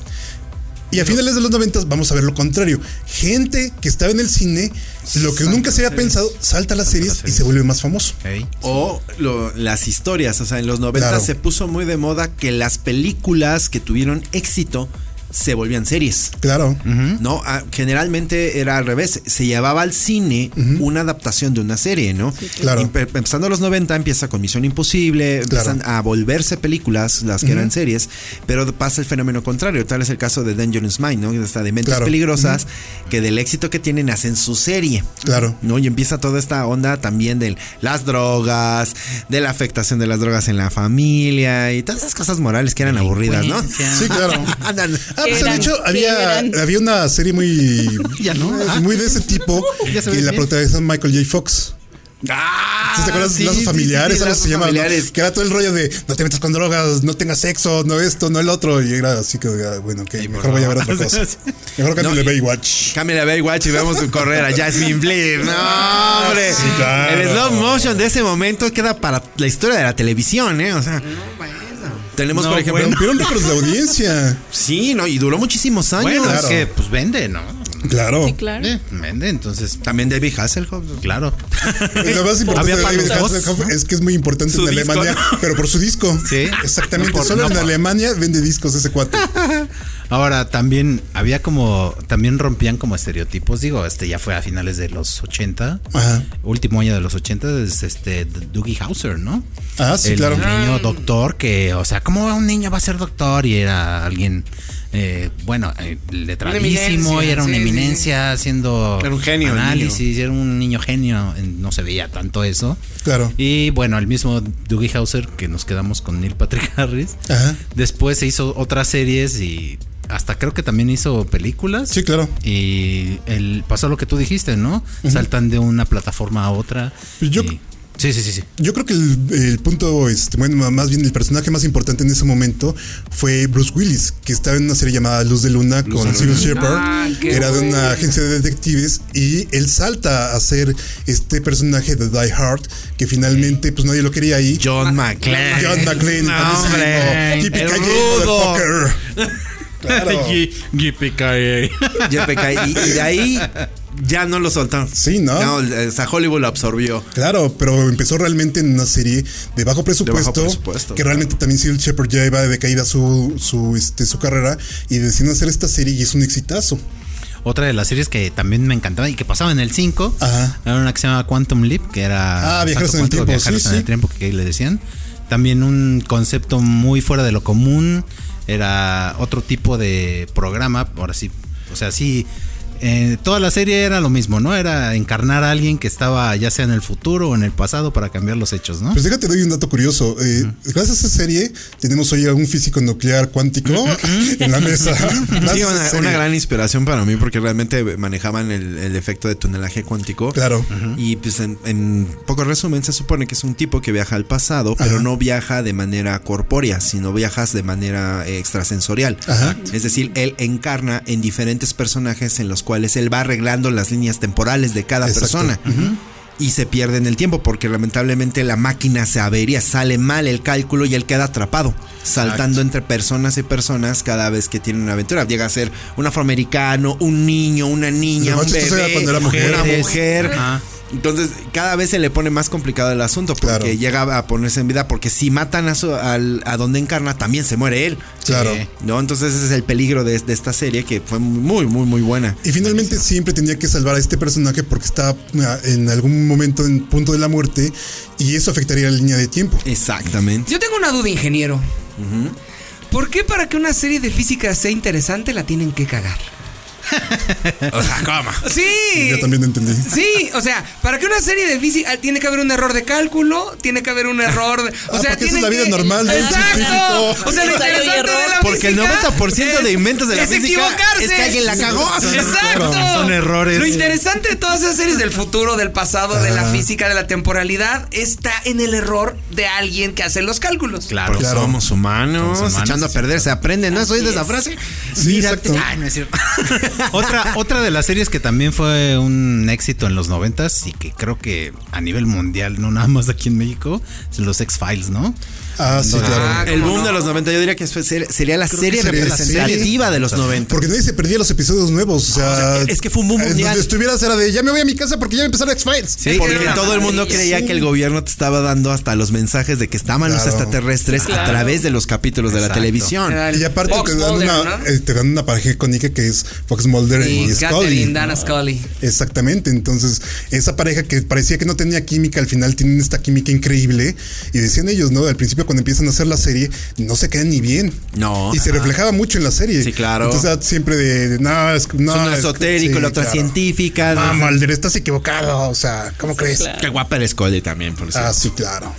Y a finales de los 90 vamos a ver lo contrario. Gente que estaba en el cine, lo que nunca se había pensado, salta a las series y se vuelve más famoso. O lo- las historias, o sea, en los 90 Claro. se puso muy de moda que las películas que tuvieron éxito se volvían series. Claro. No, Ah, generalmente era al revés. Se llevaba al cine una adaptación de una serie, ¿no? Claro. Empe- empezando a los 90 empieza con Misión Imposible, empiezan a volverse películas, las que eran series, pero pasa el fenómeno contrario. Tal es el caso de Dangerous Mind, ¿no? De Mentes Claro. Peligrosas, que del éxito que tienen hacen su serie. Claro. ¿no? Y empieza toda esta onda también de las drogas, de la afectación de las drogas en la familia y todas esas cosas morales que eran aburridas, ¿no? Sí, claro. *laughs* Andan. Ah, pues eran? de hecho, ¿Qué había, había una serie muy. *laughs* Ya no. Ah. *laughs* Muy de ese tipo *laughs* que la protagonizó Michael J. Fox. Ah, ¿Sí ¿Te acuerdas? sí, lazos sí, familiares, sí, algo lazos se llamaba, ¿no? familiares. Que era todo el rollo de no te metas con drogas, no tengas sexo, no esto, no el otro. Y era así que, ah, bueno, ok, mejor voy a ver otra cosa. Mejor cámbiale No, y- Baywatch. Cámbiale a Baywatch y vamos a correr a Jasmine Flip. No, hombre. Sí, claro. El slow motion de ese momento queda para la historia de la televisión, ¿eh? O sea, tenemos, No, por ejemplo. Rompieron récords de audiencia. Sí, no, y duró muchísimos años. Bueno, Claro. es que pues vende, ¿no? Claro. Sí, claro. Eh, vende, entonces. También David Hasselhoff. Claro. Lo más importante de David Hasselhoff es que es muy importante Su en disco, Alemania, ¿no? pero por su disco. Sí. Exactamente. No por- Solo no en por- Alemania vende discos ese cuate. *laughs* Ahora también había como, también rompían como estereotipos, digo, este ya fue a finales de los 80, Ajá. último año de los 80 es este Dougie Hauser, ¿no? Ah, sí, el claro. niño doctor que, o sea, ¿cómo un niño va a ser doctor? Y era alguien, eh, bueno, eh, letradísimo, y era una sí, sí. eminencia haciendo Era un genio, el análisis, era un niño genio, no se veía tanto eso. Claro. Y bueno, el mismo Dougie Hauser, que nos quedamos con Neil Patrick *laughs* Harris. Ajá. Después se hizo otras series y hasta creo que también hizo películas. Sí, claro. Y el, pasó lo que tú dijiste, ¿no? Saltan de una plataforma a otra. Pues yo- y- sí, sí, sí, sí. Yo creo que el, el punto, este, bueno, más bien el personaje más importante en ese momento fue Bruce Willis, que estaba en una serie llamada Luz de Luna con Cyril Shepard, Ah, que era de una agencia de detectives, y él salta a ser este personaje de Die Hard, que finalmente pues nadie lo quería ahí. John McClane. John McClane, No, hombre. El rudo. motherfucker. *laughs* Claro. JPK. Y, y de ahí ya no lo soltaron. Sí, ¿no? o sea, Hollywood lo absorbió. Claro, pero empezó realmente en una serie de bajo presupuesto, presupuesto, que claro. realmente también Cyril Shepard ya iba de caída su, su, este, su carrera y deciden hacer esta serie y es un exitazo. Otra de las series que también me encantaba y que pasaba en el 5 Ajá. era una que se llama Quantum Leap, que era. Ah, Viajeros en el tiempo, Viajeros sí, en sí. el tiempo que le decían. También un concepto muy fuera de lo común. Era otro tipo de programa. Ahora sí. O sea, sí. Eh, toda la serie era lo mismo, ¿no? Era encarnar a alguien que estaba ya sea en el futuro o en el pasado para cambiar los hechos, ¿no? Pues déjate, doy un dato curioso. Eh, Gracias a esa serie, tenemos hoy a un físico nuclear cuántico *laughs* en la mesa. *laughs* Sí, una, una gran inspiración para mí porque realmente manejaban el, el efecto de tunelaje cuántico. Claro. Y pues en, en poco resumen se supone que es un tipo que viaja al pasado, pero no viaja de manera corpórea, sino viajas de manera eh, extrasensorial. Ajá. Es decir, él encarna en diferentes personajes en los cuales él va arreglando las líneas temporales de cada Exacto. persona. Y se pierde en el tiempo porque lamentablemente la máquina se avería, sale mal el cálculo y él queda atrapado, saltando entre personas y personas cada vez que tiene una aventura. Llega a ser un afroamericano, un niño, una niña, un bebé, era era una mujer. Ajá. Entonces, cada vez se le pone más complicado el asunto porque Claro. llega a ponerse en vida. Porque si matan a, su, al- a donde encarna, también se muere él. Claro. ¿No? Entonces, ese es el peligro de, de esta serie que fue muy, muy, muy buena. Y finalmente siempre tenía que salvar a este personaje porque está ah, en algún momento en punto de la muerte y eso afectaría la línea de tiempo. Exactamente. Yo tengo una duda, ingeniero. ¿Por qué para que una serie de física sea interesante la tienen que cagar? O sea, ¿cómo? Sí. Yo también entendí. Sí, o sea, para que una serie de física ah, tiene que haber un error de cálculo, tiene que haber un error de, o Ah, sea, porque esa tiene es la vida que- normal de Exacto. científico. O sea, lo interesante de error. la Porque el física 90% de inventos de la es física equivocarse. es que alguien la cagó. Exacto. Son errores. Lo interesante de todas esas series del futuro, del pasado, de la física, de la temporalidad, está en el error de alguien que hace los cálculos. Claro. Porque Claro. somos humanos, Somos humanos, echando a perder, se aprende, ¿no? ¿Has oído esa frase? Sí, exacto. Ay, no es cierto. Otra, otra de las series que también fue un éxito en los noventas y que creo que a nivel mundial, no nada más aquí en México, los X-Files, ¿no? Ah, sí, claro. Ah, El ¿cómo boom no? de los 90, yo diría que sería la Creo serie sería la serie. representativa de los 90. Porque nadie se perdía los episodios nuevos. O sea, es que fue un boom mundial. Donde estuvieras era de ya me voy a mi casa porque ya me empezaron X-Files. Sí, Porque todo el mundo creía que el gobierno te estaba dando hasta los mensajes de que estaban los Claro. extraterrestres a Claro. través de los capítulos de la Exacto. televisión. Y aparte te dan, Mulder, una, ¿no? eh, te dan una pareja icónica que es Fox Mulder y, Y Scully. Dana Scully. Exactamente, entonces esa pareja que parecía que no tenía química, al final tienen esta química increíble y decían ellos, ¿no? Al principio cuando empiezan a hacer la serie no se quedan ni bien. No. Y se reflejaba mucho en la serie. Sí, claro. Entonces ah, siempre de, de, no, es no, es- esotérico, sí, la otra claro. científica. No, Mulder, estás equivocado, o sea, ¿cómo crees? Qué guapa era Scully también, por cierto. Ah, sí, claro.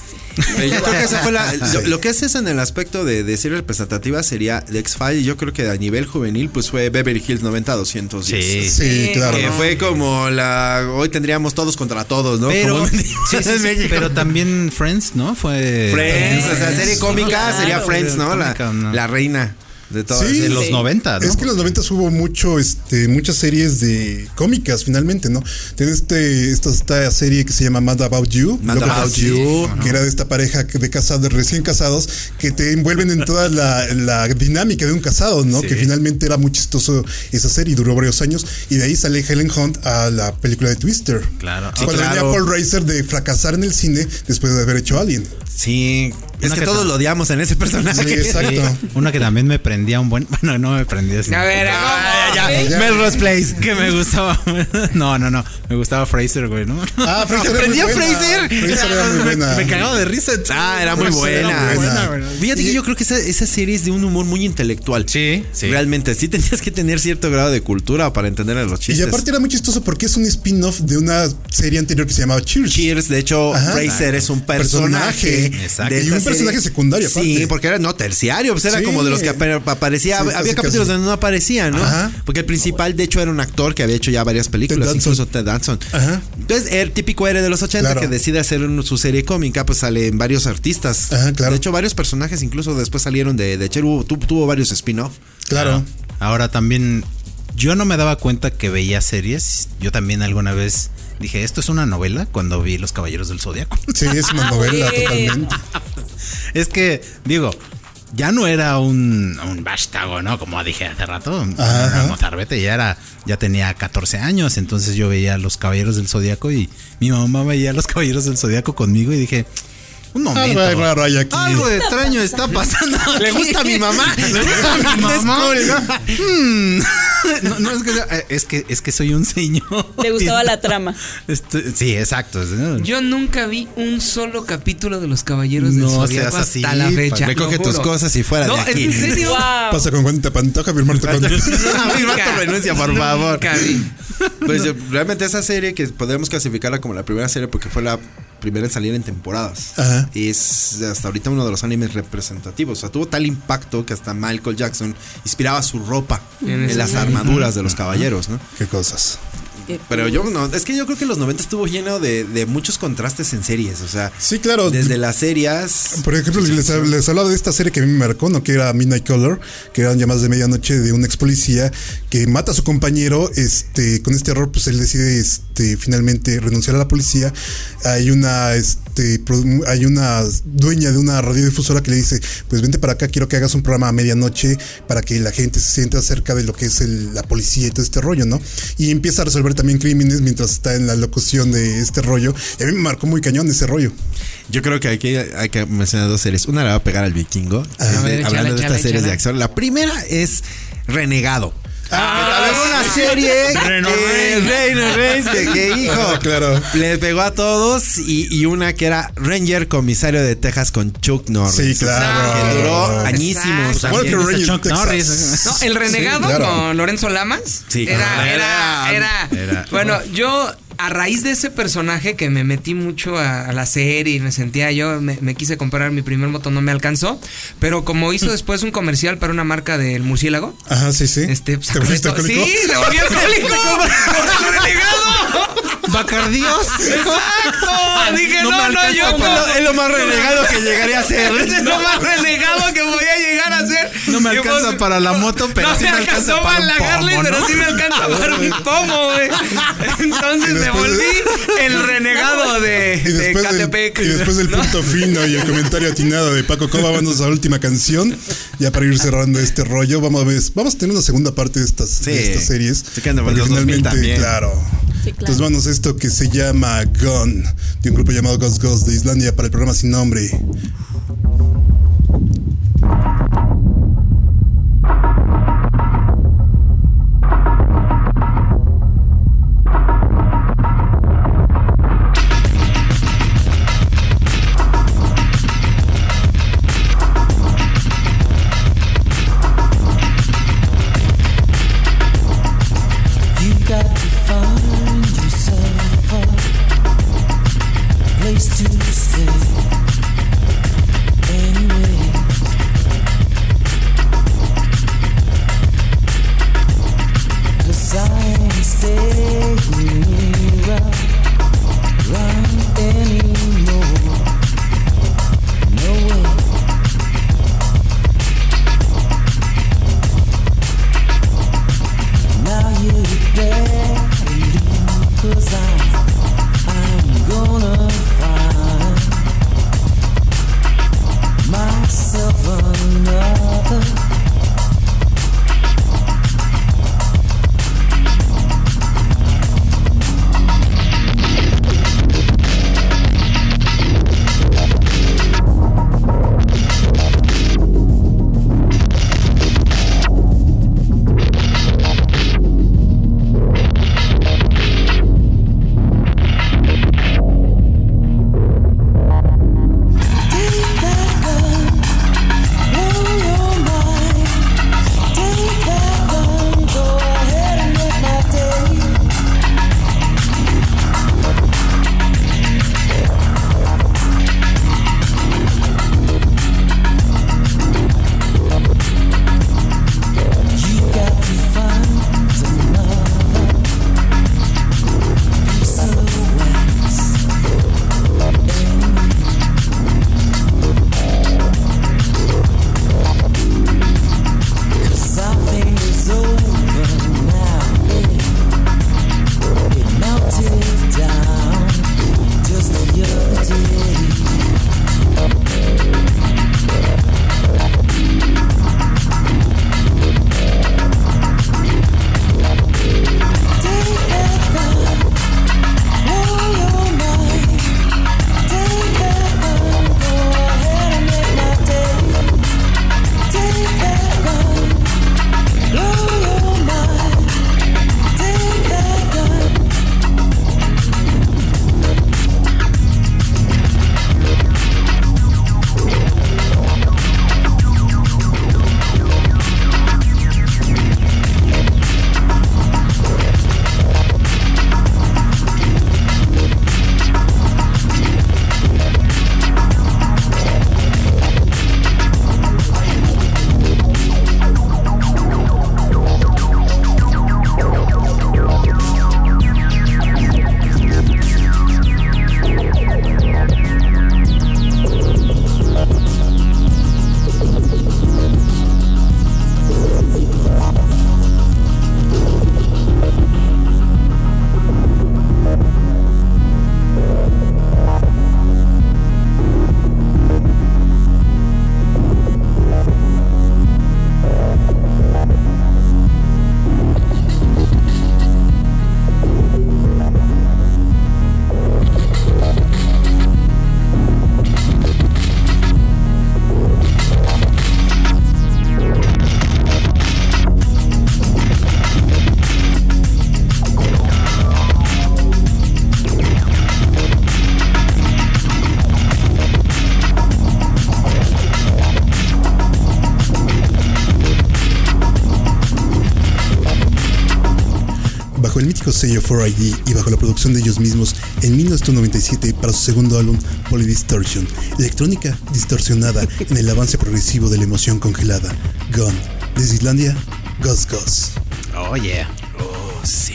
Pero *laughs* yo creo que esa fue la, *laughs* lo, lo que es eso en el aspecto de, de serie representativa sería The X-Files. Yo creo que a nivel juvenil, pues fue Beverly Hills 90-210. Sí. Sí, claro. Que fue como la. Hoy tendríamos todos contra todos, ¿no? Pero, Como sí, en sí, sí, México. pero también Friends, ¿no? Fue. Friends, o sea, serie cómica Claro, sería Friends, ¿no? La, ¿no? la reina de todas. Sí. de los 90, ¿no? Es que en los 90 hubo mucho, este, muchas series de cómicas finalmente, ¿no? Tiene este, esta, esta serie que se llama Mad About You. Mad About You. Que era de esta pareja de casados, recién casados, que te envuelven en toda la, la dinámica de un casado, ¿no? Sí. Que finalmente era muy chistoso esa serie, duró varios años. Y de ahí sale Helen Hunt a la película de Twister. Claro. Cuando claro. venía Paul Reiser de fracasar en el cine después de haber hecho Alien. Sí. Es que que todos lo odiamos en ese personaje. Sí, exacto. Sí, Una que también me prendía un buen. Bueno, no me prendía así. A ver, Ah, ya, ya. Melrose Place. Que me gustaba. *laughs* No, no, no. Me gustaba Fraser, güey, ¿no? Ah, Fraser era muy ¿Prendió buena. Fraser? Fraser era muy buena. Me cagaba de risa. Ah, era muy Fraser era buena. muy buena. güey. Fíjate que yo creo que esa, esa serie es de un humor muy intelectual. Sí, sí. Realmente, sí tenías que tener cierto grado de cultura para entender a los Y chistes. aparte era muy chistoso porque es un spin-off de una serie anterior que se llamaba Cheers. Cheers, de hecho, Ajá. Fraser es un personaje. Personaje. Exacto. de Y esta personaje secundario, Sí, aparte. porque era no terciario, pues era Sí. como de los que apa- aparecía. Sí, había casi, capítulos casi. donde no aparecía, ¿no? Ajá. Porque el principal, de hecho, era un actor que había hecho ya varias películas, Ted incluso Ted Danson. Ajá. Entonces, el típico héroe de los 80 Claro. que decide hacer su serie cómica, pues salen varios artistas. Ajá, claro. De hecho, varios personajes incluso después salieron de, de Cher. Hubo- tu- tuvo varios spin-off. Claro. Ahora también, yo no me daba cuenta que veía series. Yo también alguna vez dije, esto es una novela cuando vi Los Caballeros del Zodiaco. Sí, es una *laughs* novela totalmente. Es que, digo, ya no era un, un vástago, ¿no? Como dije hace rato, mozarbete, ya era, ya tenía 14 años, entonces yo veía a los Caballeros del Zodíaco y mi mamá veía a los Caballeros del Zodíaco conmigo y dije, un momento. Algo raro hay aquí. Algo extraño está pasando. *laughs* Le gusta a mi mamá. *laughs* Le gusta a mi mamá. *laughs* Hmm. No, no, es que, es que es que soy un señor. Le gustaba la trama. Este, sí, exacto. Yo nunca vi un solo capítulo de Los Caballeros del No Zodiaco seas así, hasta la fecha. Recoge lo tus juro. cosas y fuera No, de ¿es aquí. en serio? Wow. Pasa con Juanita Pantoja, mi hermano te cuenta. Mi vato renuncia, por favor. Nunca vi. Pues yo- realmente esa serie que podemos clasificarla como la primera serie porque fue la primera en salir en temporadas. Ajá. Es hasta ahorita uno de los animes representativos. O sea, tuvo tal impacto que hasta Michael Jackson inspiraba su ropa En en, las armaduras de los caballeros, ¿no? Qué cosas. Pero yo no, es que yo creo que los 90 estuvo lleno de, de muchos contrastes en series. O sea, Sí, claro. desde las series. Por ejemplo, les, les hablaba de esta serie que a mí me marcó, ¿no? Que era Midnight Color, que eran llamadas de medianoche de un ex policía que mata a su compañero. Este, con este error, pues él decide este, finalmente renunciar a la policía. Hay una, este, produ- hay una dueña de una radiodifusora que le dice: Pues vente para acá, quiero que hagas un programa a medianoche para que la gente se sienta cerca de lo que es el- la policía y todo este rollo, ¿no? Y empieza a resolver también crímenes mientras está en la locución de este rollo. Y a mí me marcó muy cañón ese rollo. Yo creo que aquí hay que mencionar dos series. Una la va a pegar al vikingo. A eh, hablando de estas series de acción. La primera es Renegado. Ah, es una serie Reno que, Reigns, que, que, *laughs* hijo, Ah, claro. le pegó a todos y, y una que era Ranger Comisario de Texas con Chuck Norris. Sí, claro. Que duró añísimos. Que también. Rangers Chuck Texas. Norris. No, el renegado Sí, claro. con Lorenzo Lamas. Sí, era, claro. era, era, Era- Bueno, yo a raíz de ese personaje que me metí mucho a, a la serie y me sentía yo, me, me quise comprar mi primer moto, no me alcanzó. Pero como hizo después un comercial para una marca del murciélago. Ajá, sí, sí. Este, pues, ¿Te volviste alcohólico? Sí, me volví alcohólico *laughs* por el renegado. Bacardíos. Exacto. Dije, No no, yo Es lo más renegado que llegaría a ser. *laughs* es lo más renegado que voy a llegar a ser. No me Y alcanza pues, para la moto, pero no sí me alcanzó para la Harley, pero sí me alcanza *laughs* para un pomo, güey. Entonces Me volví el *laughs* renegado de, Y de después, del, Catepec. y después del ¿no? punto *laughs* fino y el comentario atinado de Paco Coba, vamos a la última canción. Ya para ir cerrando este rollo, vamos a ver, vamos a tener una segunda parte de estas, de Sí. estas series. De Porque los 2000 también. claro. Sí, claro. Entonces vamos a esto que se llama Gun, de un grupo llamado Ghost Ghost de Islandia para el programa sin nombre. Sello 4ID y bajo la producción de ellos mismos en 1997 para su segundo álbum Polydistortion, electrónica distorsionada en el avance progresivo de la emoción congelada. Gone. Desde Islandia, Gus Gus. Oh, yeah. sí.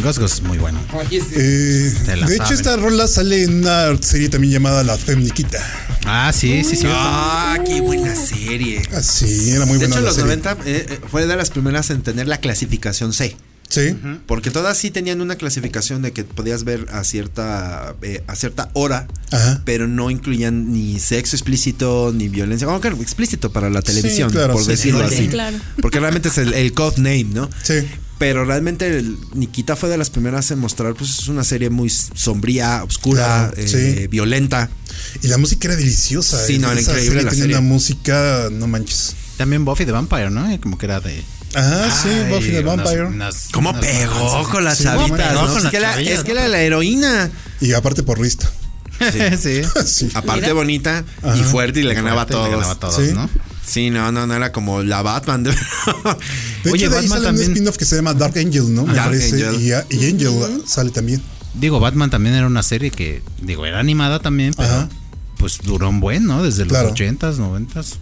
Ghost Ghost es muy bueno. Eh, de hecho, saben. esta rola sale en una serie también llamada La Femniquita. Ah, sí, sí, sí. Ah, qué buena serie. Ah, sí, era muy de buena hecho, la los serie. 90 eh, eh, fue de las primeras en tener la clasificación C. Sí, Porque todas sí tenían una clasificación de que podías ver a cierta eh, a cierta hora, Ajá. pero no incluían ni sexo explícito ni violencia. Como que explícito para la televisión, claro, por sí, decirlo sí, así. claro. Porque realmente es el, el code name, ¿no? sí. Pero realmente el- Nikita fue de las primeras en mostrar, pues es una serie muy sombría, oscura, Claro, eh, sí. violenta. Y la música era deliciosa. Sí, eh. no, era increíble serie la tenía serie. una música, no manches. También Buffy the Vampire, ¿no? Como que era de. Ajá, sí, Buffy the unas- Vampire. unas- ¿Cómo unas pegó romances. con las Sí, chavitas? ¿no? con Es, que era, chavillas, es que era la heroína. Y aparte por listo. *laughs* sí. sí. Aparte Mira. bonita y Ajá. fuerte y le ganaba a Fuerte, le todos. ganaba a todos, Sí. ¿no? Sí, no, no, no era como la Batman. de- De Oye, hecho, de ahí Batman sale también- un spin-off que se llama Dark Angel, ¿no? Me Dark parece. Angel. Y, y Angel sale también. Digo, Batman también era una serie que, digo, era animada también, pero Ajá. pues duró un buen, ¿no? Desde los Claro. 80s, 90s.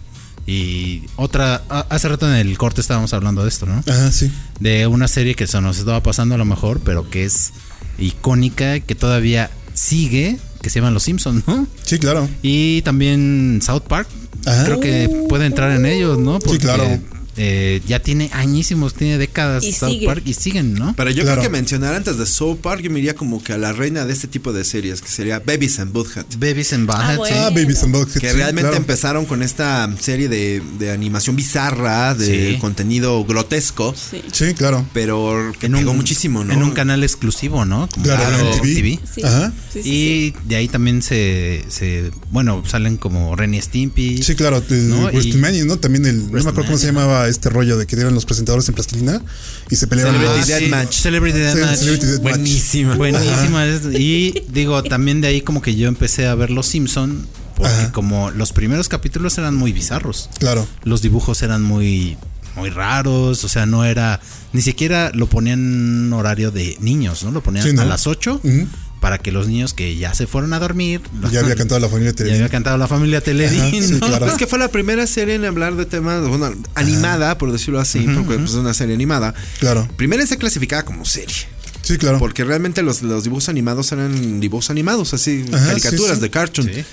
Y otra, hace rato en el corte estábamos hablando de esto, ¿no? Ajá, sí. De una serie que se nos estaba pasando a lo mejor, pero que es icónica, que todavía sigue, que se llaman Los Simpsons, ¿no? Sí, claro. Y también South Park. Ajá. Creo que puede entrar en ellos, ¿no? Porque claro. Eh, ya tiene añísimos, tiene décadas Y South sigue. Park y siguen, ¿no? Pero yo Claro. creo que mencionar antes de South Park, yo me iría como que a la reina de este tipo de series, que sería Babies and Butthead. Babies and Butthead, bueno. Ah, Babies and Butthead. Que sí, realmente claro. empezaron con esta serie de, de animación bizarra, de Sí. contenido grotesco, Sí. Sí, claro. pero que en pegó un, muchísimo, ¿no? En un canal exclusivo, ¿no? Como Claro, Claro, en. TV. Sí. Ajá. Sí, sí, Y de ahí también se, se bueno, salen como Renny Stimpy. Sí, claro. El ¿no? Y- ¿no? También el. No me acuerdo cómo se llamaba este rollo de que eran los presentadores en plastilina y se peleaban. Celebrity los- Deathmatch. Celebrity Sí. Celebrity Deathmatch. Buenísima. Buenísima. es- Y digo, también de ahí como que yo empecé a ver Los Simpson porque Ajá. como los primeros capítulos eran muy bizarros. Claro. Los dibujos eran muy muy raros, o sea, no era ni siquiera lo ponían en un horario de niños, ¿no? Lo ponían Sí, ¿no? a las 8 Ujú. Para que los niños que ya se fueron a dormir Ya había cantado la familia *laughs* ya Televín. había cantado la familia Teledín, Ajá, sí, ¿no? claro. Es que fue la primera serie en hablar de temas, bueno, animada, por decirlo así, porque pues, es una serie animada. Claro. Primero se clasificada como serie. Sí, claro. Porque realmente los, los dibujos animados eran dibujos animados, así, Ajá, caricaturas sí, sí. de cartoon. Sí.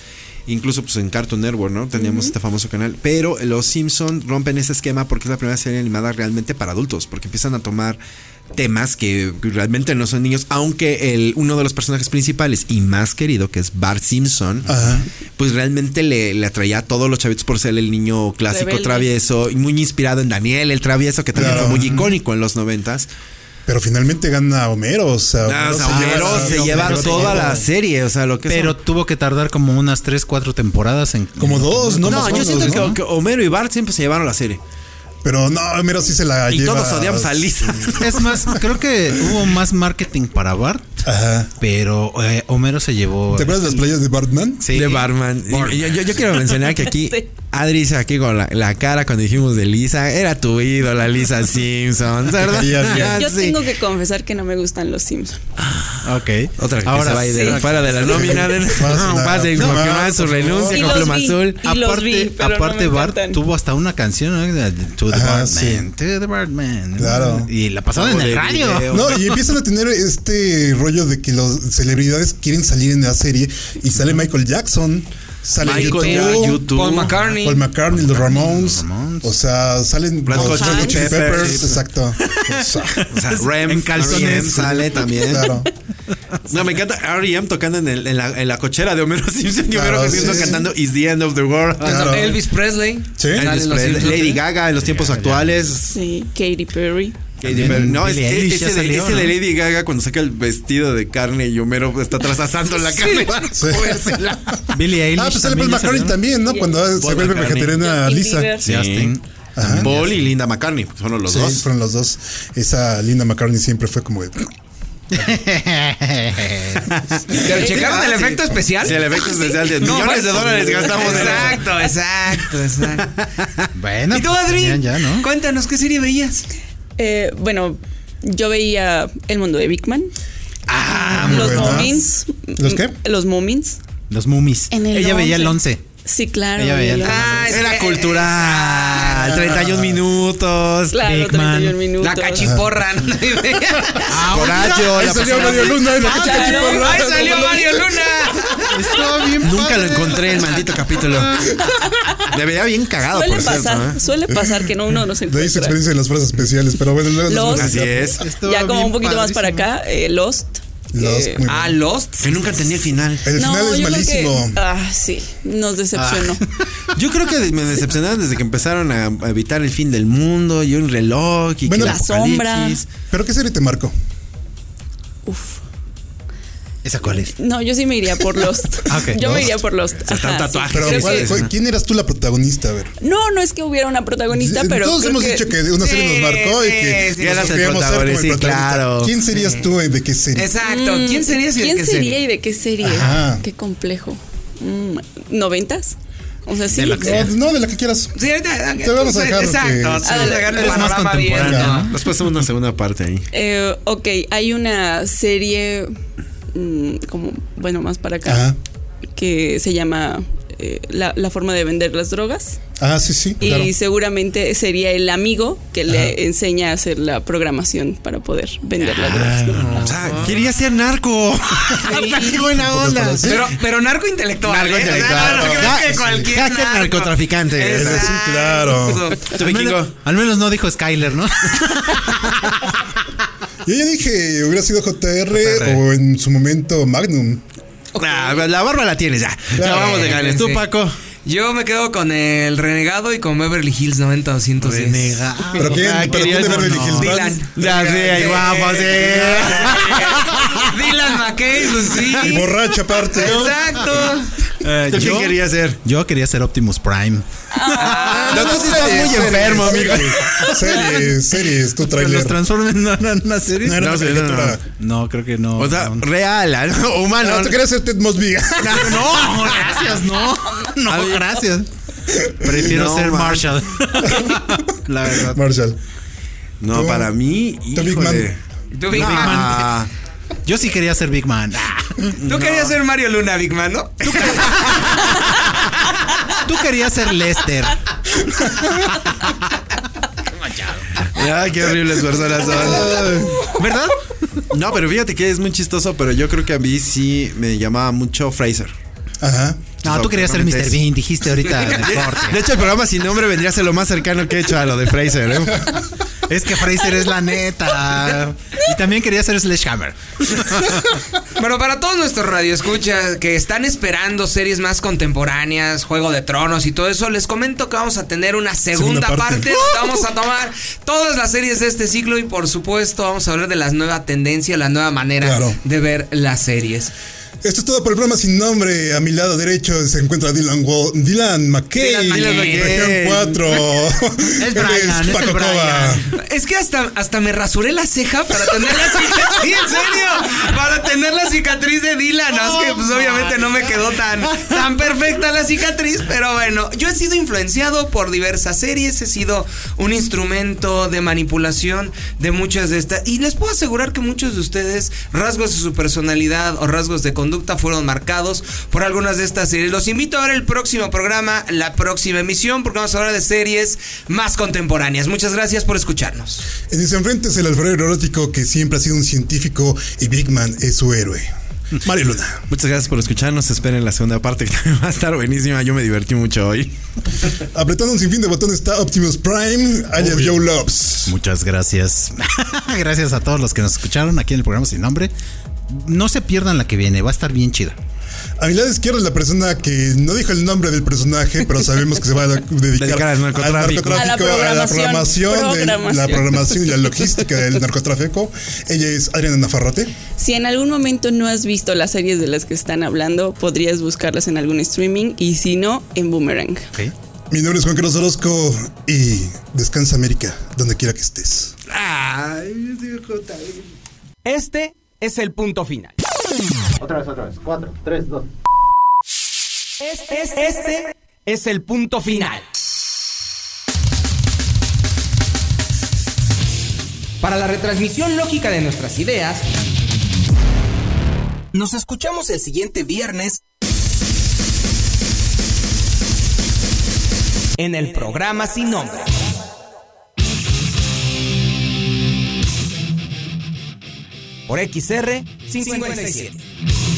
Incluso pues en Cartoon Network, ¿no? Teníamos este famoso canal. Pero los Simpson rompen ese esquema porque es la primera serie animada realmente para adultos. Porque empiezan a tomar temas que realmente no son niños. Aunque el, uno de los personajes principales y más querido, que es Bart Simpson, Ajá. pues realmente le, le atraía a todos los chavitos por ser el niño clásico Rebelde. travieso. Y muy inspirado en Daniel, el travieso, que también Claro. fue muy icónico en los noventas. Pero finalmente gana Homero. O sea, Ah, o sea, se Homero lleva- se lleva Homero toda la serie, o sea, lo que Pero son. tuvo que tardar como unas 3, 4 temporadas en Como dos, ¿no? No, yo siento ¿no? que, que Homero y Bart siempre se llevaron la serie. Pero no, Homero sí se la Y lleva. todos odiamos a Lisa. Es más, creo que hubo más marketing para Bart, Ajá. pero eh, Homero se llevó. ¿Te acuerdas de las playas de Bartman? Sí. De Barman. Bart. Yo, yo- yo quiero mencionar que aquí *laughs* Sí. Adri hizo aquí con la, la cara cuando dijimos de Lisa. Era tu ídola, Lisa Simpson, ¿verdad? Ah, Yo sí. tengo que confesar que no me gustan los Simpsons. Ok. Otra que Ahora se va a ir de- sí. fuera de la nómina. De, Pasa, *laughs* pase, no, confirmar su renuncia con pluma azul. Y los aparte, vi, pero no aparte me Bart tuvo hasta una canción ¿no? To the Ajá, Bartman, To the Bartman. Claro. Y la pasaban en el radio. video. No, y empiezan a tener este rollo de que las celebridades quieren salir en la serie y sale Michael Jackson, sale Michael YouTube, YouTube. Paul McCartney. Paul McCartney, los Ramones, Ramones. o sea, salen Red los Hot Chili Peppers. Peppers, exacto. O sea, *laughs* O sea, Rem, En calzones. Sale también. claro. No, me encanta R.E.M. tocando en, el- en la, en la cochera de Homero *laughs* Simpson. Que Claro, Homero Simpson sí. cantando Is the End of the World. Claro. Elvis Presley. Sí. Elvis Presley. Lady Gaga en los tiempos actuales. Sí, Katy Perry. También. No, es, es- ese, de, salió, ese de ¿no? Lady Gaga cuando saca el vestido de carne y Homero está atrás asando la carne. *laughs* *laughs* para Sí. comérsela. Billie Eilish. Ah, pues sale Paul McCartney salió. también, ¿no? Cuando se vuelve vegetariana Lisa. Sí, Justin. Ajá. Paul y Linda McCartney. Fueron los Sí, dos. fueron los dos. Esa Linda McCartney siempre fue como de- *laughs* Pero checaron el efecto especial. Sí, el efecto especial de millones pues, de dólares gastamos. Exacto, exacto, exacto. Bueno, ¿Y tú, pues, Adri? tenían ya, ¿no? Cuéntanos qué serie veías. Eh, bueno, yo veía El Mundo de Big Man. Ah, los. Moomins. ¿Los qué? Los Moomins. Los el Ella veía el 11. Sí, claro. Ella veía el veía el Ah, Era que- cultural. 31 minutos. Claro, Big Man. 31 minutos. La cachiporra. ¿no? Coracho, *laughs* Ahí salió Mario Luna. Ah, claro. ¡Ay, salió Mario Luna! Estaba bien Nunca lo encontré el maldito capítulo. Me veía bien cagado, Suele por cierto. ¿eh? pasar, suele pasar que no uno no se De ahí se encuentra. experiencia de las frases especiales, pero bueno, luego Así es. Ya como un poquito más para padrísimo. acá, eh, Lost. Lost, que- Ah. Lost. Que nunca entendí el final. El final es que- malísimo. ah, sí, nos decepcionó. *laughs* Yo creo que me decepcionaron desde que empezaron a evitar el fin del mundo y un reloj y que Bueno, el La sombra. ¿Pero qué serie te marcó? Uf. ¿Esa cuál es? No, yo sí me iría por Lost. *laughs* Ah. Yo me iría por Lost. está un Ajá, tatuaje, sí. Pero Creo ¿cuál- que- cuál- ¿quién eras tú la protagonista? A ver. no, no es que hubiera una protagonista, pero Todos hemos que- dicho que una serie nos marcó y que sí, queríamos ser como protagonista, claro. ¿Quién serías tú y de qué serie? Exacto. ¿Quién Mm, ¿Quién qué sería serie? y de qué serie? Ajá. Qué complejo. Mm, ¿Noventas? O sea, sí. De lo que No, no, de la que quieras. Sí, ahorita- Te vamos a dejar Exacto. que- sí, a dejar el. Después hacemos una segunda parte ahí. Eh, ok, hay una serie como, bueno, más para acá, Ajá. que se llama eh, la, la forma de vender las drogas. Ah, sí, sí. Y Claro. seguramente sería el amigo que le enseña a hacer la programación para poder vender las drogas. ¿no? O sea, quería ser narco. *laughs* Qué buena onda. Pero, pero narco intelectual. Narco ¿eh? intelectual. Creas que narco. narcotraficante. Exacto. Sí, claro. Al menos no dijo Skyler, ¿no? *laughs* Yo ya dije, hubiera sido JR, JR. o en su momento Magnum. *laughs* Nah, la barba la tienes ya. Ya Claro. vamos de ganes. Tú, Sí. Paco. Yo me quedo con el renegado y con Beverly Hills 90-210. Renegado. ¿Pero quién? Ah, ¿Pero quién de Beverly no. Hills? Dylan. Ya, sí, ahí guapo, sí. Dylan McKay, pues sí. Y borracha aparte. Exacto. Eh, ¿Tú quién querías ser? Yo quería ser Optimus Prime. No, tú sí estás muy enfermo, amigo. Series, series, tu trailer. los Transformers no eran una serie. No era No, no. No, creo que no. O sea, no. real, ¿no? humano. Ah, tú querías ser Ted Mosby. *laughs* No, gracias, no. No, gracias. Prefiero No, ser man. Marshall. *laughs* La verdad. Marshall. No, Tú- para mí, tú, Big híjole. Tú, Big No. Man. Yo sí quería ser Big Man. Tú querías ser Mario Luna, Big Man, ¿no? Tú querías ser Lester. Ay, qué horribles personas son. ¿Verdad? No, pero fíjate que es muy chistoso, pero yo creo que a mí sí me llamaba mucho Fraser. Ajá. No, tú querías ser Mr. Bean, dijiste ahorita en el *laughs* corte. De hecho, el programa sin nombre vendría a ser lo más cercano que he hecho a lo de Fraser. ¿eh? Es que Fraser es la neta. Y también quería ser Sledgehammer. *laughs* Bueno, para todos nuestros radioescuchas que están esperando series más contemporáneas, Juego de Tronos y todo eso, les comento que vamos a tener una segunda, Segunda parte. parte. donde Vamos a tomar todas las series de este ciclo y por supuesto vamos a hablar de la nueva tendencia, la nueva manera Claro. de ver las series. Esto es todo por el programa sin nombre. A mi lado derecho se encuentra Dylan, Wo- Dylan McKay. Dylan McKay. Región 4. Es Brian, *laughs* es el Paco Brian. Cova. Es que hasta, hasta me rasuré la ceja para tener la cicatriz. *laughs* Sí, en serio. Para tener la cicatriz de Dylan. Es que pues obviamente no me quedó tan, tan perfecta la cicatriz. Pero bueno, yo he sido influenciado por diversas series. He sido un instrumento de manipulación de muchas de estas. Y les puedo asegurar que muchos de ustedes, rasgos de su personalidad o rasgos de conducta fueron marcados por algunas de estas series. Los invito a ver el próximo programa, la próxima emisión, porque vamos a hablar de series más contemporáneas. Muchas gracias por escucharnos. En ese enfrente es el alfarero erótico que siempre ha sido un científico y Big Man es su héroe. Mario Luna. *laughs* Muchas gracias por escucharnos. Esperen la segunda parte que también va a estar buenísima. Yo me divertí mucho hoy. *laughs* Apretando un sinfín de botones está Optimus Prime, alias Joe Loves. Muchas gracias. *laughs* gracias a todos los que nos escucharon aquí en el programa sin nombre. No se pierdan la que viene, va a estar bien chida. A mi lado izquierdo es la persona que no dijo el nombre del personaje, pero sabemos que se va a dedicar Dedicar al narcotráfico. A la a la programación. programación, de- Programación. la programación y la logística del narcotráfico. Ella es Adriana Nafarrote. Si en algún momento no has visto las series de las que están hablando, podrías buscarlas en algún streaming y si no, en Boomerang. Mi nombre es Juan Carlos Orozco y descansa América, donde quiera que estés. Este es el punto final. Otra vez, otra vez. Cuatro, tres, dos. Este, es- este es el punto final. Para la retransmisión lógica de nuestras ideas, Nos escuchamos el siguiente viernes en el programa sin nombre. Por XR 57.